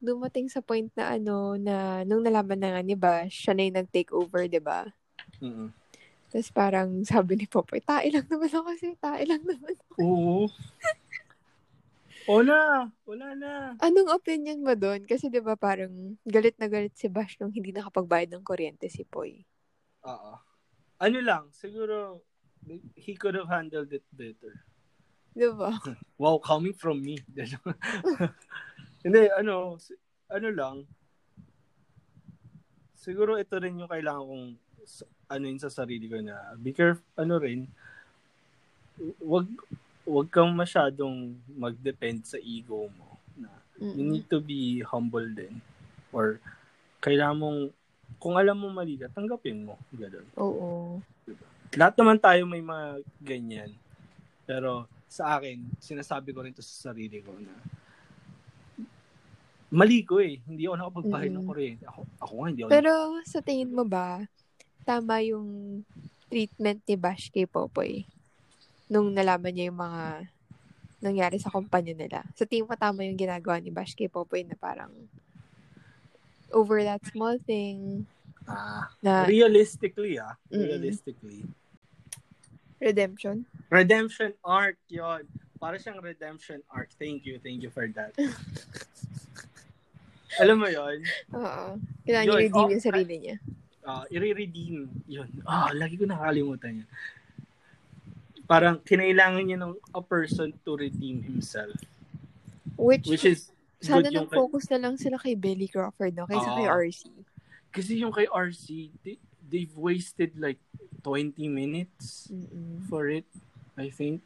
Speaker 2: dumating sa point na ano na nung nalaman na nga ni Bash, siya na yung nag-take over, 'di ba?
Speaker 1: Mm-mm.
Speaker 2: Tapos parang sabi ni Popoy, tae lang naman ako kasi, tae lang naman.
Speaker 1: Oo. Wala. Wala na.
Speaker 2: Anong opinion mo doon? Kasi 'di ba parang galit na galit si Bash nung hindi nakapagbayad ng kuryente si Poy.
Speaker 1: Oo. Ano lang, siguro, he could have handled it better.
Speaker 2: 'Di ba?
Speaker 1: Wow, coming from me. Hindi, ano, ano lang, siguro ito rin yung kailangan kong ano yun sa sarili ko na be careful, ano rin, wag wag kang masyadong mag-depend sa ego mo na you need to be humble din or kailangan mong kung alam mo mali ka, tanggapin mo. Ganun.
Speaker 2: Oo.
Speaker 1: Lahat naman tayo may mga ganyan. Pero sa akin, sinasabi ko rin to sa sarili ko na mali ko eh. Hindi ako nakapagbayad ng
Speaker 2: Mm.
Speaker 1: kuryente. Ako, ako nga, hindi ako.
Speaker 2: Pero sa tingin mo ba, tama yung treatment ni Bash kay Popoy nung nalaman niya yung mga nangyari sa kumpanya nila? Sa tingin mo tama yung ginagawa ni Bash kay Popoy na parang over that small thing
Speaker 1: Ah,
Speaker 2: na
Speaker 1: realistically ah.
Speaker 2: Mm-mm.
Speaker 1: Realistically.
Speaker 2: redemption?
Speaker 1: Redemption arc yon Para siyang redemption arc. Thank you. Thank you for that. Alam mo yon
Speaker 2: Oo. Kailangan
Speaker 1: Yun,
Speaker 2: redeem
Speaker 1: oh,
Speaker 2: yung sarili niya.
Speaker 1: uh, i-redeem yun. Ah, lagi ko nakakalimutan yan. Parang kinailangan niya ng a person to redeem himself.
Speaker 2: Which,
Speaker 1: Which is
Speaker 2: sana nang
Speaker 1: kay,
Speaker 2: focus na lang sila kay Belly Crawford, no? Kaysa kay
Speaker 1: Oo.
Speaker 2: RC.
Speaker 1: kasi yung kay RC, they, they've wasted like 20 minutes
Speaker 2: Mm-mm.
Speaker 1: for it, I think.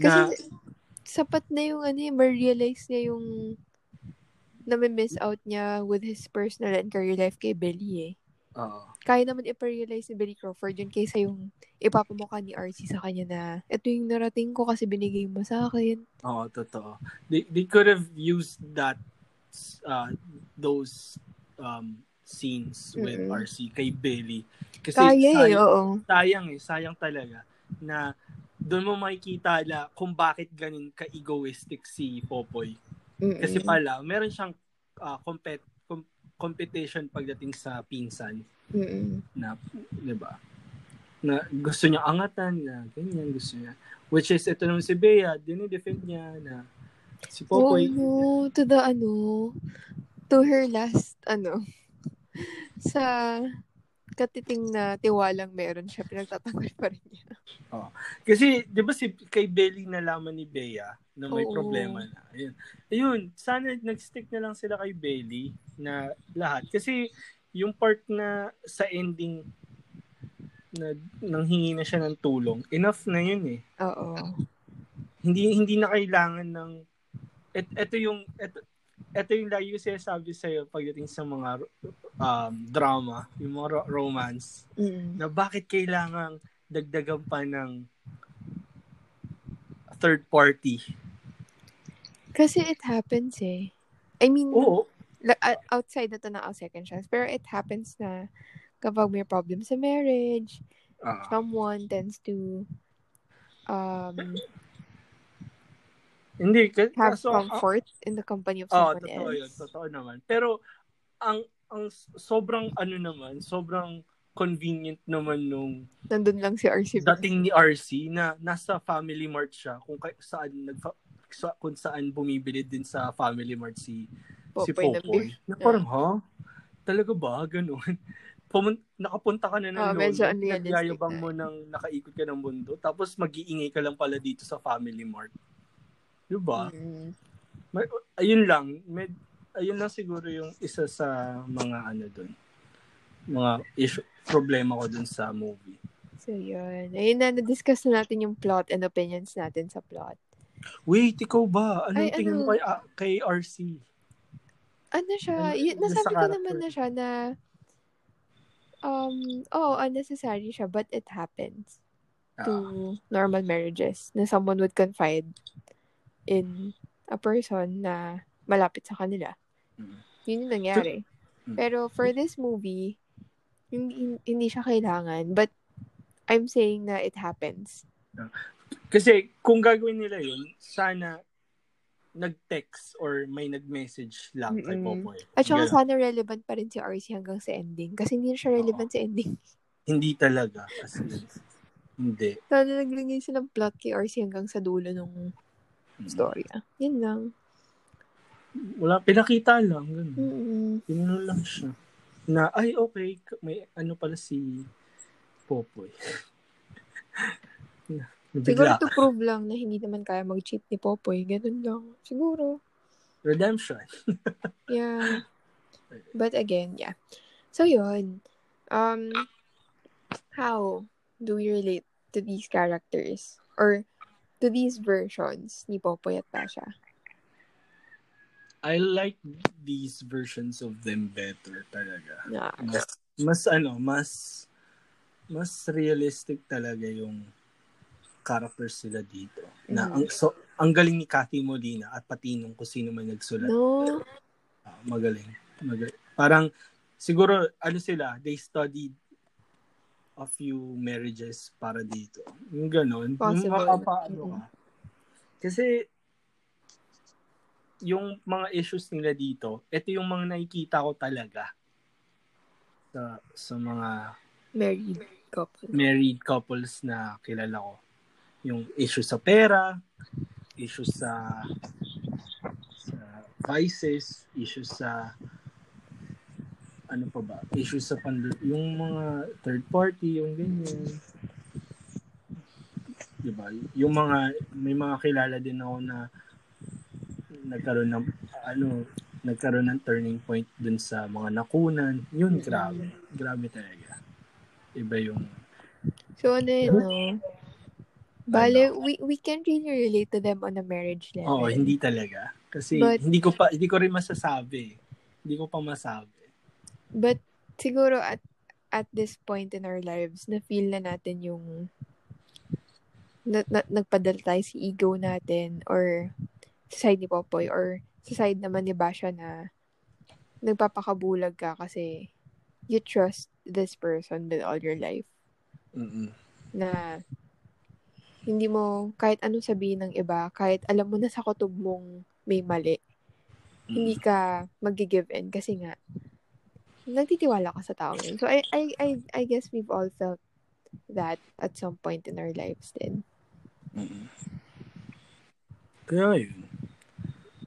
Speaker 2: Kasi
Speaker 1: Na,
Speaker 2: sapat na yung ano eh, ma-realize niya yung nami-miss out niya with his personal and career life kay Belly eh.
Speaker 1: Oo.
Speaker 2: Kaya naman ipa-realize ni Belly Crawford yun kaysa yung ipapamukha ni RC sa kanya na ito yung narating ko kasi binigay mo sa akin.
Speaker 1: Oo, totoo. They, they could have used that, uh, those um, scenes with
Speaker 2: Mm-mm.
Speaker 1: RC kay Bailey. Kasi
Speaker 2: Kaya eh,
Speaker 1: sayang-
Speaker 2: oo.
Speaker 1: sayang eh, sayang talaga na doon mo makikita na kung bakit ganun ka-egoistic si Popoy.
Speaker 2: Mm-mm.
Speaker 1: Kasi pala, meron siyang ah, compet com- competition pagdating sa pinsan
Speaker 2: Mm-mm.
Speaker 1: na, 'di ba? Na gusto niya angatan na ganyan gusto niya. Which is ito naman si Bea, dinidefend niya na si
Speaker 2: Oh,
Speaker 1: Popoy
Speaker 2: no. To the ano, to her last, ano, sa katiting na tiwalang meron siya, pinagtatanggol pa rin niya.
Speaker 1: Kasi, di ba si kay Belly nalaman ni Bea na may
Speaker 2: Oo.
Speaker 1: problema na. Ayun. Ayun, sana nag-stick na lang sila kay Belly na lahat. Kasi, yung part na sa ending na nanghingi na siya ng tulong, enough na yun eh.
Speaker 2: Oo.
Speaker 1: Hindi hindi na kailangan ng et, eto yung eto, eto yung lagi ko sinasabi sa iyo pagdating sa mga um, drama, yung mga ro- romance
Speaker 2: Mm.
Speaker 1: na bakit kailangang dagdagan pa ng third party.
Speaker 2: Kasi it happens eh. I mean,
Speaker 1: Oo.
Speaker 2: uh, outside na to na second chance. Pero it happens na kapag may problem sa marriage,
Speaker 1: Ah.
Speaker 2: someone tends to um,
Speaker 1: hindi, ka-
Speaker 2: have
Speaker 1: kaso, ang-
Speaker 2: comfort in the company of someone
Speaker 1: totoo yun.
Speaker 2: else.
Speaker 1: Totoo naman. Pero, ang ang sobrang ano naman, sobrang convenient naman nung
Speaker 2: Nandun lang si RC.
Speaker 1: dating ni RC na nasa Family Mart siya kung kay, saan nagfa, sa, kung saan bumibili din sa Family Mart si si
Speaker 2: Popoy ng
Speaker 1: Popoy. Na parang, ha? Talaga ba? Ganun. Pumun- nakapunta ka na ng
Speaker 2: Ah,
Speaker 1: lolo,
Speaker 2: medyo unrealistic
Speaker 1: nagyayabang
Speaker 2: na.
Speaker 1: mo ng nakaikot ka ng mundo, tapos mag-iingay ka lang pala dito sa Family Mart. Diba?
Speaker 2: Mm.
Speaker 1: May- ayun lang, med, ayun lang siguro yung isa sa mga ano dun. Mga issue, problema ko dun sa movie.
Speaker 2: So, yun. Ayun na, na-discuss na natin yung plot and opinions natin sa plot.
Speaker 1: Wait, ikaw ba? Anong
Speaker 2: Ay,
Speaker 1: tingin mo
Speaker 2: ano?
Speaker 1: kay, ah, kay RC?
Speaker 2: Ano siya,
Speaker 1: Ano-
Speaker 2: yun, nasabi
Speaker 1: sa
Speaker 2: ko naman na siya na um, oh, unnecessary siya, but it happens to
Speaker 1: Ah,
Speaker 2: normal marriages na someone would confide in a person na malapit sa kanila.
Speaker 1: Mm.
Speaker 2: Yun yung nangyari.
Speaker 1: Mm.
Speaker 2: Pero for this movie, hindi, hindi siya kailangan, but I'm saying na it happens.
Speaker 1: Kasi kung gagawin nila yun, sana nag-text or may nag-message lang kay
Speaker 2: Mm-mm.
Speaker 1: Popoy.
Speaker 2: At saka
Speaker 1: Ganun.
Speaker 2: sana relevant pa rin si RC hanggang sa ending. Kasi hindi na siya relevant sa ending.
Speaker 1: Hindi talaga. As in, hindi.
Speaker 2: Sana naglagay silang plot kay RC hanggang sa dulo ng
Speaker 1: Mm.
Speaker 2: story. Ah. Yun lang.
Speaker 1: Wala, pinakita lang. Ganun. Yun lang siya. Na, ay, okay, may ano pala si Popoy.
Speaker 2: Siguro to prove lang na hindi naman kaya mag-cheat ni Popoy. Ganun lang. Siguro.
Speaker 1: Redemption.
Speaker 2: Yeah. But again, yeah. So, yun. Um, how do we relate to these characters? Or to these versions ni Popoy at Pasha?
Speaker 1: I like these versions of them better talaga.
Speaker 2: Na,
Speaker 1: Mas, mas ano, mas mas realistic talaga yung characters sila dito. Na
Speaker 2: Mhm.
Speaker 1: ang so ang galing ni Cathy Molina at pati nung kung sino man nagsulat.
Speaker 2: no?
Speaker 1: Ah, magaling. magaling. Parang siguro ano sila, they studied a few marriages para dito. Yung ganon.
Speaker 2: Possible.
Speaker 1: Yung makapaano ka. Kasi yung mga issues nila dito, ito yung mga nakikita ko talaga sa sa mga
Speaker 2: Married couple.
Speaker 1: married couples na kilala ko. Yung issue sa pera, issue sa sa vices, issue sa ano pa ba? Issue sa pan yung mga third party, yung ganyan. 'Di ba? Yung mga may mga kilala din ako na nagkaroon ng ano nagkaroon ng turning point dun sa mga nakunan. Yun, grabe. Grabe talaga. Iba yung
Speaker 2: So, ano yun, no? Bale, we, we can't really relate to them on a marriage level.
Speaker 1: Oo, hindi talaga. Kasi
Speaker 2: But-
Speaker 1: hindi ko pa hindi ko rin masasabi. Hindi ko pa masabi.
Speaker 2: But, siguro at at this point in our lives, na feel na natin yung na, na, nagpadala tayo sa ego natin or sa side ni Popoy or sa side naman ni Basha na nagpapakabulag ka kasi you trust this person with all your life.
Speaker 1: Mm-mm.
Speaker 2: na hindi mo kahit anong sabihin ng iba, kahit alam mo na sa kutob mong may mali, hindi ka mag-give in kasi nga nagtitiwala ka sa tao yun. So I I I I guess we've all felt that at some point in our lives din.
Speaker 1: Mm-mm. Kaya yun.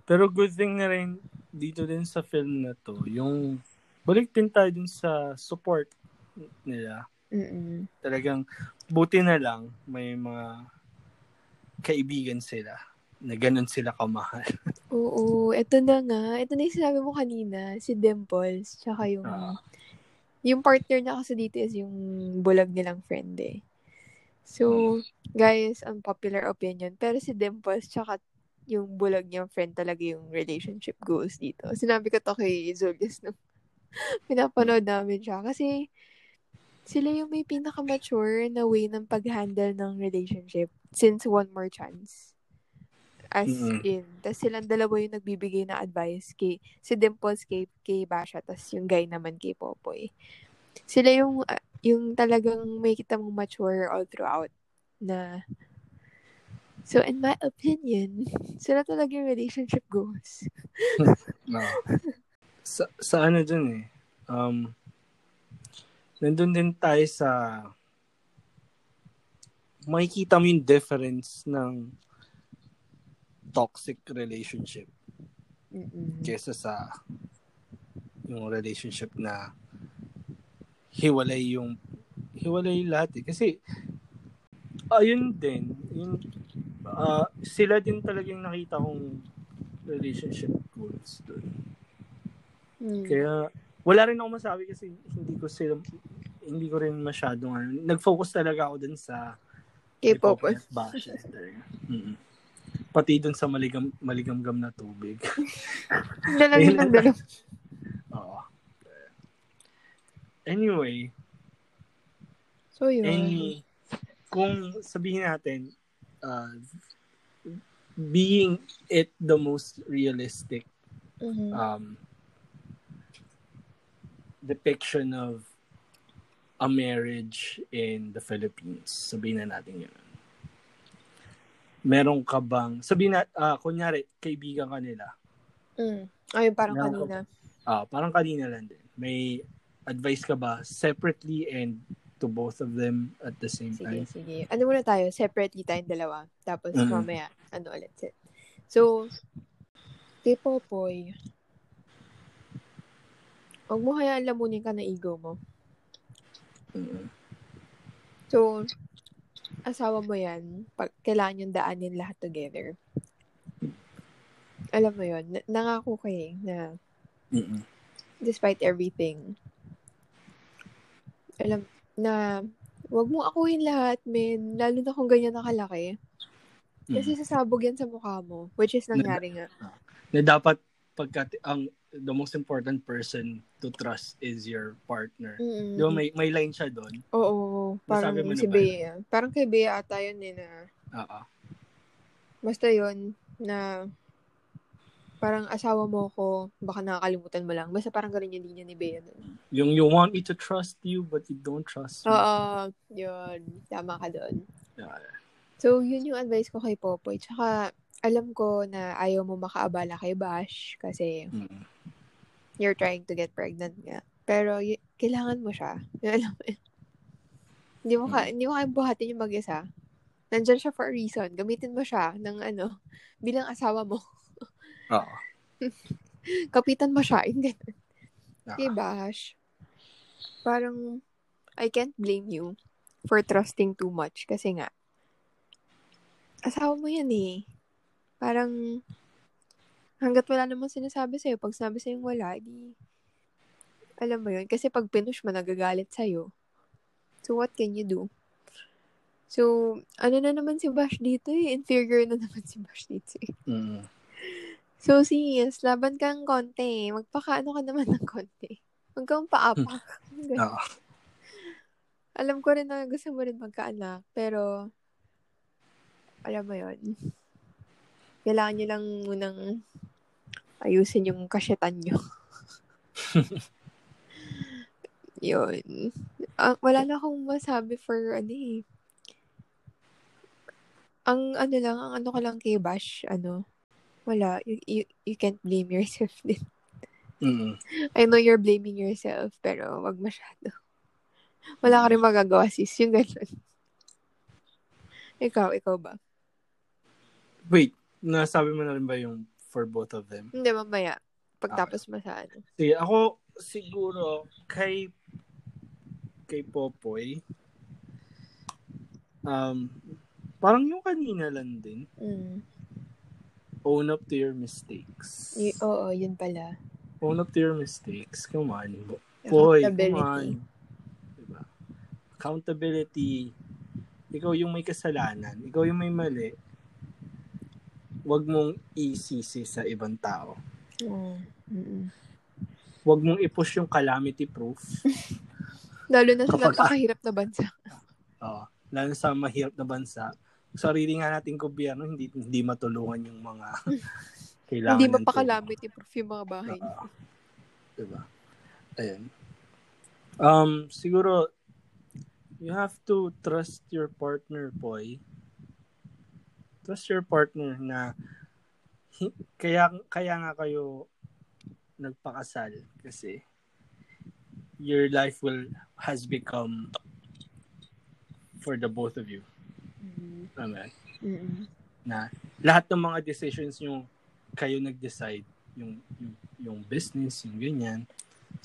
Speaker 1: Pero good thing na rin dito din sa film na to, yung balik din tayo dun sa support nila.
Speaker 2: Mm.
Speaker 1: Talagang buti na lang may mga kaibigan sila na ganun sila kamahal.
Speaker 2: Oo, eto na nga. Ito na yung sinabi mo kanina, si Dimples, tsaka yung
Speaker 1: Ah.
Speaker 2: yung partner niya kasi dito is yung bulag nilang friend eh. So, guys, unpopular opinion. Pero si Dimples, tsaka yung bulag niyang friend talaga yung relationship goals dito. Sinabi ko to kay Julius nung pinapanood namin siya. Kasi, sila yung may pinaka-mature na way ng pag-handle ng relationship since one more chance. As
Speaker 1: Mm-mm.
Speaker 2: in. Tapos silang dalawa yung nagbibigay na advice kay, si Dimples kay, kay Basha, tapos yung guy naman kay Popoy. Sila yung, ah, yung talagang may kita mong mature all throughout na So, in my opinion, sila talaga yung relationship goals.
Speaker 1: No. sa, sa ano dun eh. Um, nandun din tayo sa makikita mo yung difference ng toxic relationship
Speaker 2: Mm-mm.
Speaker 1: kesa sa yung relationship na hiwalay yung hiwalay lahat eh. Kasi ayun din, yung ah, sila din talaga yung nakita kong relationship goals doon.
Speaker 2: Mm.
Speaker 1: Kaya wala rin ako masabi kasi hindi ko sila hindi ko rin masyadong ano, nag-focus talaga ako dun sa
Speaker 2: K-pop.
Speaker 1: K-pop. Mm-mm. Pati dun sa maligam maligamgam na tubig.
Speaker 2: Dalawin ng dalawa.
Speaker 1: Oo. Anyway,
Speaker 2: So, yun.
Speaker 1: any kung sabihin natin uh, being it the most realistic
Speaker 2: Mhm.
Speaker 1: um, depiction of a marriage in the Philippines. Sabihin na natin yun. Meron ka bang, sabihin na, ah, kunyari, kaibigan ka nila.
Speaker 2: Mm. Ayun, parang
Speaker 1: Meron
Speaker 2: kanina.
Speaker 1: Ah, parang kanina lang din. May advice ka ba separately and to both of them at the same
Speaker 2: Sige,
Speaker 1: time?
Speaker 2: sige. Ano muna tayo? Separately tayong dalawa. Tapos
Speaker 1: Mhm.
Speaker 2: mamaya, ano ulit. So, kay Popoy, huwag mo hayaan lamunin ka ng ego mo.
Speaker 1: Mm.
Speaker 2: So, asawa mo yan, pag kailangan yung daanin lahat together. Alam mo yun, na- nangako kayo na
Speaker 1: Mm-mm.
Speaker 2: despite everything, alam, na wag mo akuin lahat, men. Lalo na kung ganyan nakalaki. Kasi
Speaker 1: Mm.
Speaker 2: sasabog yan sa mukha mo. Which is nangyari nga.
Speaker 1: Na dapat pagka ang the most important person to trust is your partner.
Speaker 2: Mm-mm.
Speaker 1: Di ba may, may line siya doon?
Speaker 2: Oo, parang
Speaker 1: Nasabi mo na
Speaker 2: si
Speaker 1: ba?
Speaker 2: Bea. Parang kay Bea ata yun eh na,
Speaker 1: Oo.
Speaker 2: basta yun, na parang asawa mo ko, baka nakakalimutan mo lang. Basta parang ganun yung linya ni Bea dun.
Speaker 1: Yung you want me to trust you but you don't trust me.
Speaker 2: Oo, yun. Tama ka doon.
Speaker 1: Yeah.
Speaker 2: So, yun yung advice ko kay Popoy. Tsaka, alam ko na ayaw mo makaabala kay Bash kasi
Speaker 1: Mm.
Speaker 2: You're trying to get pregnant nga. Pero, y- kailangan mo siya. Yung alam mo. Hindi mo ka, hindi mo kayang buhatin yung mag-isa. Nandyan siya for a reason. Gamitin mo siya ng ano, bilang asawa mo.
Speaker 1: Oo.
Speaker 2: Kapitan mo siya. Yung ganun.
Speaker 1: Ah.
Speaker 2: Kay Bash, parang, I can't blame you for trusting too much. Kasi nga, asawa mo yan eh. Parang, hanggat wala namang sinasabi sa'yo, pag sinabi sa'yo wala, di, alam mo yun. Kasi pag pinush mo, nagagalit sa'yo. So, what can you do? So, ano na naman si Bash dito eh. Inferior na naman si Bash dito eh.
Speaker 1: Mm.
Speaker 2: So, sis, laban kang konti. Magpakaano ka naman ng konti. Huwag kang paapak. Ganun.
Speaker 1: Oo.
Speaker 2: Alam ko rin na gusto mo rin magkaanak. Pero, alam mo yon Kailangan nyo lang munang ayusin yung kasyetan nyo. yun. Ah, wala na akong masabi for ano eh. Ang ano lang, ang ano ka lang kay Bash, ano, wala. You, you, you can't blame yourself din.
Speaker 1: Mm.
Speaker 2: I know you're blaming yourself, pero wag masyado. Wala ka rin magagawa, sis. Yung ganun. Ikaw, ikaw ba?
Speaker 1: Wait, nasabi mo na rin ba yung for both of them?
Speaker 2: Hindi, mamaya. Pagtapos mo sa ano.
Speaker 1: Sige, ako siguro kay kay Popoy um parang yung kanina lang din
Speaker 2: Mm.
Speaker 1: own up to your mistakes.
Speaker 2: Y- oo, yun pala.
Speaker 1: Own up to your mistakes. Come on. Boy, come on. Diba? Accountability. Ikaw yung may kasalanan. Ikaw yung may mali. Huwag mong isisi sa ibang tao.
Speaker 2: Oo. Mm-mm.
Speaker 1: Huwag mong i-push yung calamity proof.
Speaker 2: Lalo na sa
Speaker 1: Kapag-
Speaker 2: napakahirap na bansa.
Speaker 1: Oo. lalo sa mahirap na bansa, sarili nga nating gobyerno, hindi, hindi matulungan yung mga kailangan
Speaker 2: Hindi
Speaker 1: ng
Speaker 2: mapakalamit i-proof yung mga bahay.
Speaker 1: Oo. Diba? Ayun. Um, siguro, you have to trust your partner, boy. Trust your partner na kaya kaya nga kayo nagpakasal kasi your life will has become for the both of you.
Speaker 2: Mm.
Speaker 1: Amen.
Speaker 2: Mm-mm.
Speaker 1: na lahat ng mga decisions nyo kayo nag-decide yung, yung yung business, yung ganyan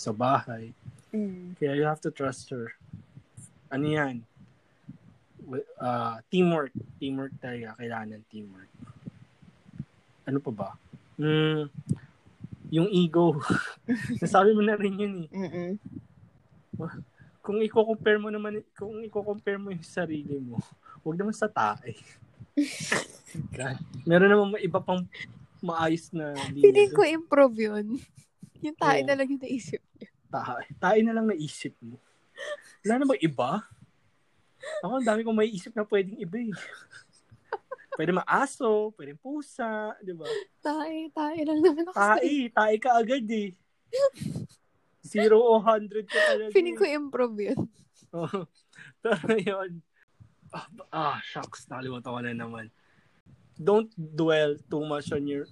Speaker 1: sa bahay.
Speaker 2: Mm.
Speaker 1: Kaya you have to trust her. Ano yan? Ah, teamwork. Teamwork talaga. Kailangan ng teamwork. Ano pa ba? Mm, yung ego. Nasabi mo na rin yun eh.
Speaker 2: Mm-mm.
Speaker 1: Kung i-compare mo naman, kung i-compare mo yung sarili mo, huwag naman sa tae. Meron naman iba pang maayos na
Speaker 2: Feeling
Speaker 1: linya.
Speaker 2: ko improve yun. Yung tayo
Speaker 1: Oo.
Speaker 2: na lang yung naisip niya.
Speaker 1: Tae. Tae na lang naisip mo. Wala na ba iba? Ako, ang dami kong may isip na pwedeng iba eh. Pwede maaso, pwede pusa, di ba?
Speaker 2: Tayo, tayo lang naman ako
Speaker 1: Tae, tae ka agad eh. Zero o hundred ka talaga.
Speaker 2: Feeling ko
Speaker 1: eh.
Speaker 2: improve yun.
Speaker 1: Oo. Pero yun. Ah, ah, shucks. Nakalimutan ko na naman. Don't dwell too much on your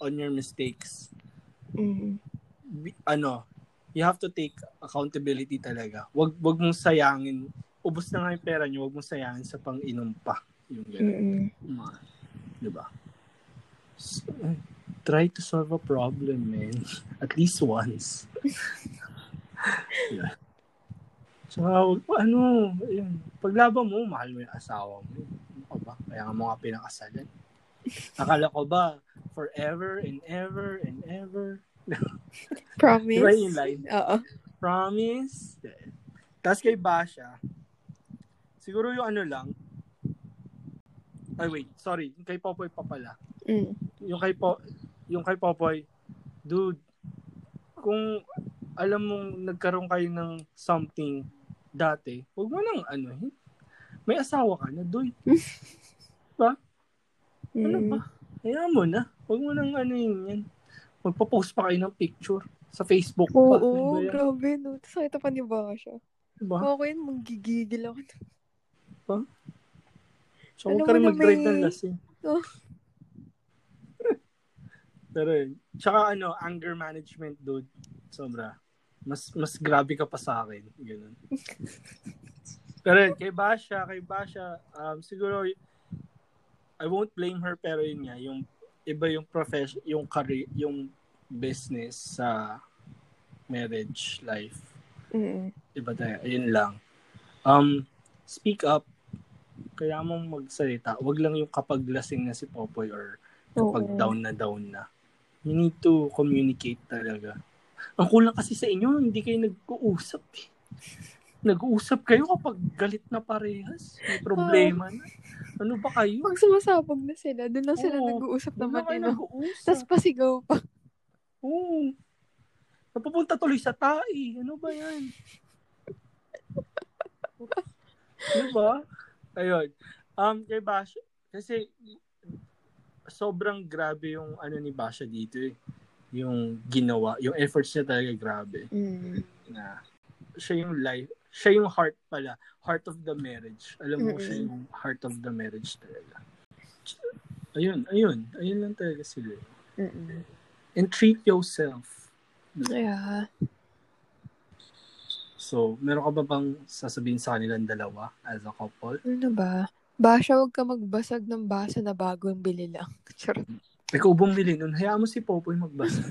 Speaker 1: on your mistakes.
Speaker 2: Mm.
Speaker 1: Bi- ano, you have to take accountability talaga. Wag wag mong sayangin. Ubus na nga yung pera niyo, wag mong sayangin sa pang-inom pa. Yung ganun.
Speaker 2: Mm-mm.
Speaker 1: Mga, di ba? So, try to solve a problem, man. At least once. yeah. Wag- ano, yun. Paglaban mo, mahal mo yung asawa mo. Ano ka ba? Kaya nga mga pinakasalan. Akala ko ba, forever and ever and ever.
Speaker 2: Promise.
Speaker 1: Di ba yung line?
Speaker 2: Oo.
Speaker 1: Promise. Tapos kay Basha, siguro yung ano lang, ay wait, sorry, yung kay Popoy pa pala.
Speaker 2: Mm.
Speaker 1: Yung kay po, yung kay Popoy, dude, kung alam mong nagkaroon kayo ng something dati, huwag mo nang ano, eh, may asawa ka na, dude. Ano
Speaker 2: Mm.
Speaker 1: ba? Hayaan mo na. Huwag mo nang ano yun yan. Magpo-post pa kayo ng picture sa Facebook pa.
Speaker 2: Oo,
Speaker 1: Ano ba yan?
Speaker 2: grabe no. Tapos nakita pa ni Basha.
Speaker 1: Diba?
Speaker 2: Ako yun, magigigil ako.
Speaker 1: So, huwag ka rin mag-drive ng lasing.
Speaker 2: Oh.
Speaker 1: Pero yun. Tsaka ano, anger management, dude. Sobra. Mas mas grabe ka pa sa akin. Ganun. pero yun, kay Basha, kay Basha, um, siguro, I won't blame her, pero yun nga, yung iba yung profession, yung career, yung business sa marriage life.
Speaker 2: Mm.
Speaker 1: Iba tayo. Ayun lang. Um, speak up. Kaya mong magsalita. Wag lang yung kapag lasing na si Popoy or kapag
Speaker 2: Oo.
Speaker 1: down na down na. You need to communicate talaga. Ang kulang kasi sa inyo, hindi kayo nag-uusap eh. Nag-uusap kayo kapag galit na parehas. May problema na. Ano ba kayo?
Speaker 2: Pag sumasabog na sila, doon lang sila
Speaker 1: Oo.
Speaker 2: nag-uusap na
Speaker 1: na kayo
Speaker 2: matino.
Speaker 1: nag-uusap.
Speaker 2: Tapos pasigaw pa.
Speaker 1: Oo. Napupunta tuloy sa tai. Ano ba yan? diba? Ayun. Um, kay Basha, kasi sobrang grabe yung ano ni Basha dito eh. Yung ginawa, yung efforts niya talaga grabe.
Speaker 2: Mm.
Speaker 1: Na siya yung life, siya yung heart pala. Heart of the marriage. Alam mo,
Speaker 2: Mm-mm.
Speaker 1: siya yung heart of the marriage talaga. Ayun, ayun. Ayun lang talaga sila.
Speaker 2: Mm-mm.
Speaker 1: And treat yourself.
Speaker 2: Yeah.
Speaker 1: So, meron ka ba bang sasabihin sa kanilang dalawa as a couple?
Speaker 2: Ano ba? Basha, huwag ka magbasag ng basa na bago ang bili lang. Charot.
Speaker 1: Ikaw bumili nun, hayaan mo si Popoy magbasa.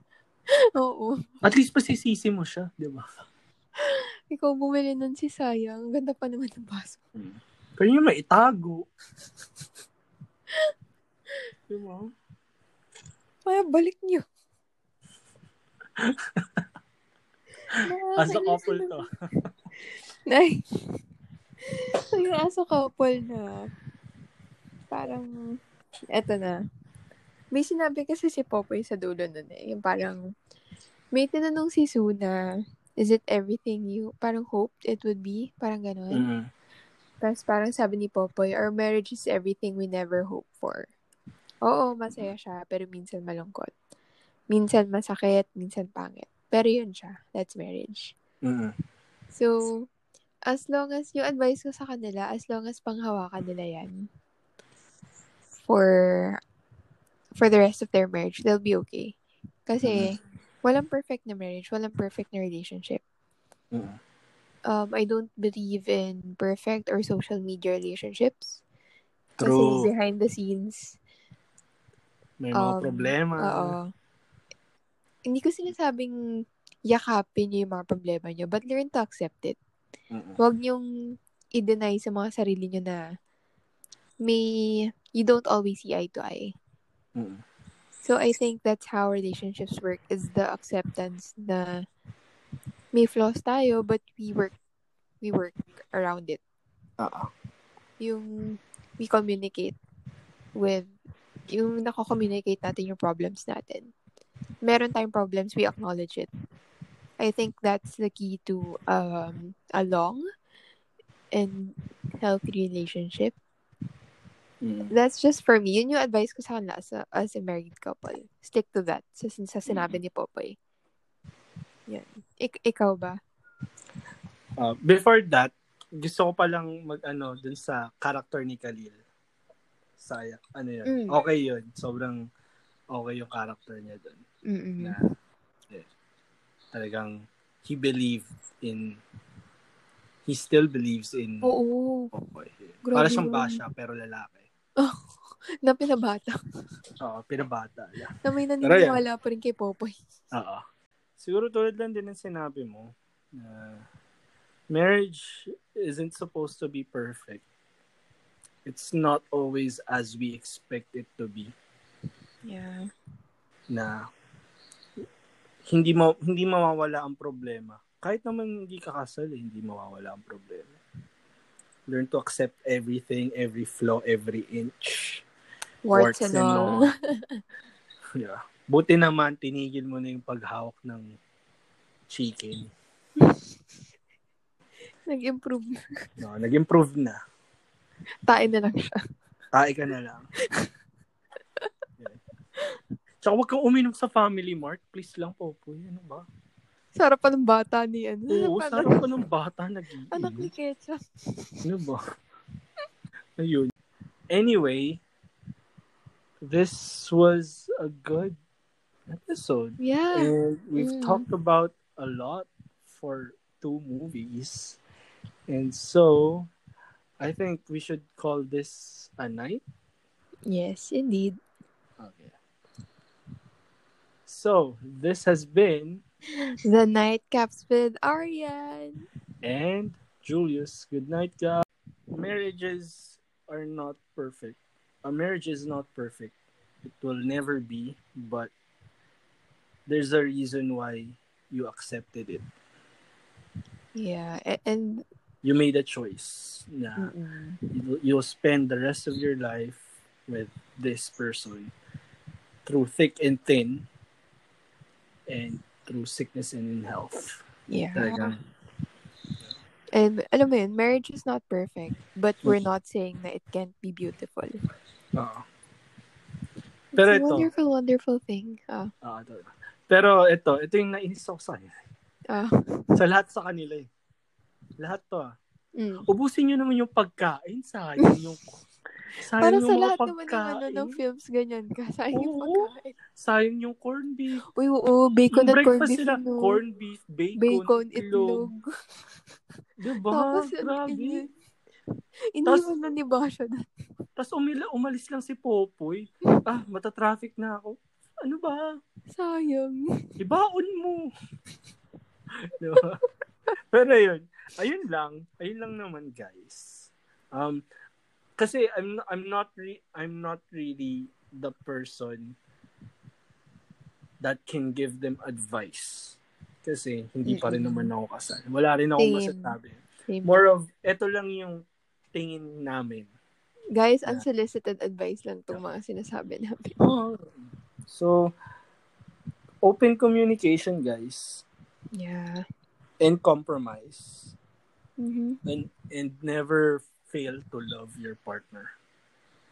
Speaker 2: Oo.
Speaker 1: At least pasisisi mo siya, di ba?
Speaker 2: Ikaw bumili nun si Sayang. Ang ganda pa naman ng baso.
Speaker 1: Kaya yung maitago. di ba?
Speaker 2: Kaya balik niyo.
Speaker 1: As a couple to.
Speaker 2: Nay. so, yung as a couple na, parang, eto na. May sinabi kasi si Popoy sa dulo nun eh. Yung parang, may tinanong si Suna, is it everything you parang hoped it would be? Parang gano'n.
Speaker 1: Mm.
Speaker 2: Tapos parang sabi ni Popoy, our marriage is everything we never hope for. Oo, masaya siya, pero minsan malungkot. Minsan masakit, minsan pangit. Pero yun siya. That's marriage.
Speaker 1: Mm.
Speaker 2: So, as long as, yung advice ko sa kanila, as long as panghawakan nila yan for for the rest of their marriage, they'll be okay. Kasi, walang perfect na marriage, walang perfect na relationship.
Speaker 1: Mm.
Speaker 2: Um, I don't believe in perfect or social media relationships. Kasi
Speaker 1: True.
Speaker 2: behind the scenes,
Speaker 1: May mga
Speaker 2: um,
Speaker 1: problema.
Speaker 2: Oo. Hindi ko sinasabing yakapin niyo yung mga problema niyo, but learn to accept it.
Speaker 1: Mm.
Speaker 2: Huwag niyong i-deny sa mga sarili niyo na may, you don't always see eye to eye.
Speaker 1: Mm.
Speaker 2: So, I think that's how relationships work is the acceptance na may flaws tayo, but we work, we work around it.
Speaker 1: Oo.
Speaker 2: Yung we communicate with, yung nako-communicate natin yung problems natin. Meron tayong problems, we acknowledge it. I think that's the key to um, a long and healthy relationship.
Speaker 1: Mm.
Speaker 2: That's just for me. Yun yung advice ko sa kanila as a, as a married couple. Stick to that. Sa, sa sinabi ni Popoy. Yan. Ik- ikaw ba?
Speaker 1: Uh, before that, gusto ko palang mag-ano dun sa character ni Khalil. Saya, ano yun?
Speaker 2: Mm.
Speaker 1: Okay yun. Sobrang okay yung character niya dun.
Speaker 2: Mm-mm.
Speaker 1: Na, eh, talagang he believed in he still believes in
Speaker 2: Oo.
Speaker 1: Popoy.
Speaker 2: Grabe
Speaker 1: Para siyang
Speaker 2: yun.
Speaker 1: basha pero lalaki.
Speaker 2: Na pinabata.
Speaker 1: Oo, pinabata. Yeah.
Speaker 2: Na may naniniwala pa rin kay Popoy.
Speaker 1: Oo. Siguro tulad lang din ng sinabi mo na marriage isn't supposed to be perfect. It's not always as we expect it to be.
Speaker 2: Yeah.
Speaker 1: Na hindi mo hindi mawawala ang problema. Kahit naman hindi ka kasal, eh, hindi mawawala ang problema. Learn to accept everything, every flaw, every inch.
Speaker 2: Warts, and all.
Speaker 1: Yeah. Buti naman, tinigil mo na yung paghawak ng chicken.
Speaker 2: Nag-improve.
Speaker 1: No, nag-improve na.
Speaker 2: Tain na lang siya.
Speaker 1: Tae ka na lang. Yeah. Tsaka huwag kang uminom sa Family Mart. Please lang po po. Ano ba?
Speaker 2: Sarap pa ng bata ni ano.
Speaker 1: Oo,
Speaker 2: Parang
Speaker 1: sarap pa ng bata nag
Speaker 2: Anak ni Ketchup.
Speaker 1: Ano ba? Ayun. Anyway, this was a good episode.
Speaker 2: Yeah.
Speaker 1: And we've
Speaker 2: Mm.
Speaker 1: talked about a lot for two movies. And so, I think we should call this a night.
Speaker 2: Yes, indeed.
Speaker 1: Okay. So, this has been
Speaker 2: The Nightcaps with Arian.
Speaker 1: and Julius. Good night, guys. Marriages are not perfect. A marriage is not perfect. It will never be, but there's a reason why you accepted it.
Speaker 2: Yeah. And,
Speaker 1: You made a choice. Na you'll spend the rest of your life with this person through thick and thin and through sickness and in health.
Speaker 2: yeah.
Speaker 1: Talagang,
Speaker 2: And alam mo yun, marriage is not perfect, but we're not saying na it can't be beautiful.
Speaker 1: oo. Pero
Speaker 2: It's a
Speaker 1: ito,
Speaker 2: wonderful, wonderful thing. Ah,
Speaker 1: ah, ito. pero ito, ito yung nainis ako sa kanila.
Speaker 2: ah,
Speaker 1: Sa lahat sa kanila eh. Lahat to ah.
Speaker 2: mm.
Speaker 1: Ubusin nyo naman yung pagkain. Sayang yung sayang
Speaker 2: Para
Speaker 1: yung
Speaker 2: sa lahat naman ng, ano,
Speaker 1: pagkain.
Speaker 2: ng films, ganyan ka. Sayang yung
Speaker 1: Oo.
Speaker 2: pagkain.
Speaker 1: Sayang yung corned beef.
Speaker 2: Uy, oo, bacon
Speaker 1: Yung
Speaker 2: at corned beef.
Speaker 1: sila,
Speaker 2: no?
Speaker 1: corned beef, bacon,
Speaker 2: Bacon,
Speaker 1: itlog.
Speaker 2: itlog.
Speaker 1: Diba?
Speaker 2: Tapos,
Speaker 1: Grabe.
Speaker 2: Iniwan na ni Basha doon.
Speaker 1: Tapos umila, umalis lang si Popoy. Ah, mata-traffic na ako. Ano ba?
Speaker 2: Sayang.
Speaker 1: Ibaon mo. diba? Pero yun, ayun lang. Ayun lang naman, guys. Um, kasi I'm I'm not re- I'm not really the person that can give them advice. Kasi hindi pa rin naman ako kasal. Wala rin akong
Speaker 2: Same.
Speaker 1: masasabi.
Speaker 2: Same.
Speaker 1: More of, eto lang yung tingin namin.
Speaker 2: Guys,
Speaker 1: Yeah.
Speaker 2: unsolicited advice lang itong mga sinasabi namin.
Speaker 1: Oh. So, open communication, guys,
Speaker 2: Yeah.
Speaker 1: and compromise,
Speaker 2: Mm-hmm.
Speaker 1: and and never fail to love your partner.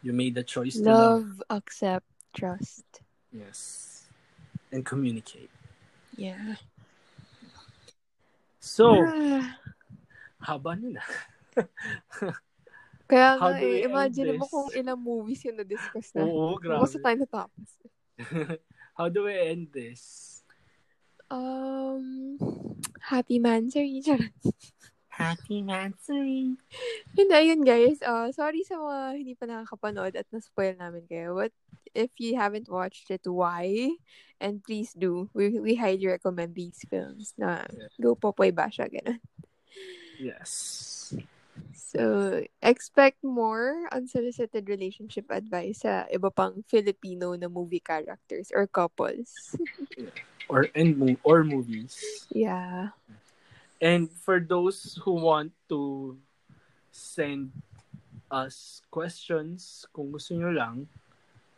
Speaker 1: You made the choice to love.
Speaker 2: Love, accept, trust.
Speaker 1: Yes. And communicate.
Speaker 2: Yeah.
Speaker 1: So,
Speaker 2: Ah.
Speaker 1: haba nun ah.
Speaker 2: Kaya
Speaker 1: How
Speaker 2: nga, eh,
Speaker 1: end
Speaker 2: imagine mo
Speaker 1: this?
Speaker 2: kung ilang movies yung na-discuss na.
Speaker 1: Oo, grabe.
Speaker 2: Sa tayo natapos.
Speaker 1: How do we end this?
Speaker 2: Um, happy Mansory. Charot.
Speaker 1: Happy Mansuri.
Speaker 2: Hindi, ayun guys. Uh, sorry sa mga hindi pa nakakapanood at na-spoil namin kayo. But if you haven't watched it, why? And please do. We, we highly recommend these films na
Speaker 1: Yeah.
Speaker 2: go Popoy Basha, ganun.
Speaker 1: Yes.
Speaker 2: So, expect more unsolicited relationship advice sa iba pang Filipino na movie characters or couples.
Speaker 1: Or and mo- or movies.
Speaker 2: yeah.
Speaker 1: And for those who want to send us questions, kung gusto nyo lang,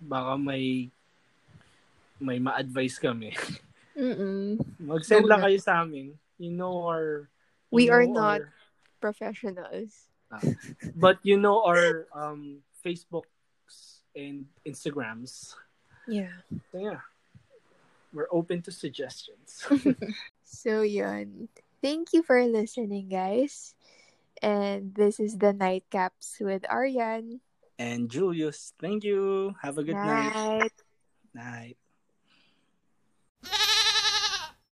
Speaker 1: baka may may ma-advise kami.
Speaker 2: Mm-mm.
Speaker 1: Mag-send lang kayo sa amin. You know our... you
Speaker 2: We are
Speaker 1: know
Speaker 2: not
Speaker 1: our-
Speaker 2: professionals.
Speaker 1: but you know our um, Facebooks and Instagrams.
Speaker 2: Yeah.
Speaker 1: So yeah, we're open to suggestions.
Speaker 2: So, yun. Thank you for listening, guys. And this is the Nightcaps with Aryan.
Speaker 1: and Julius, thank you. Have a good night.
Speaker 2: Night.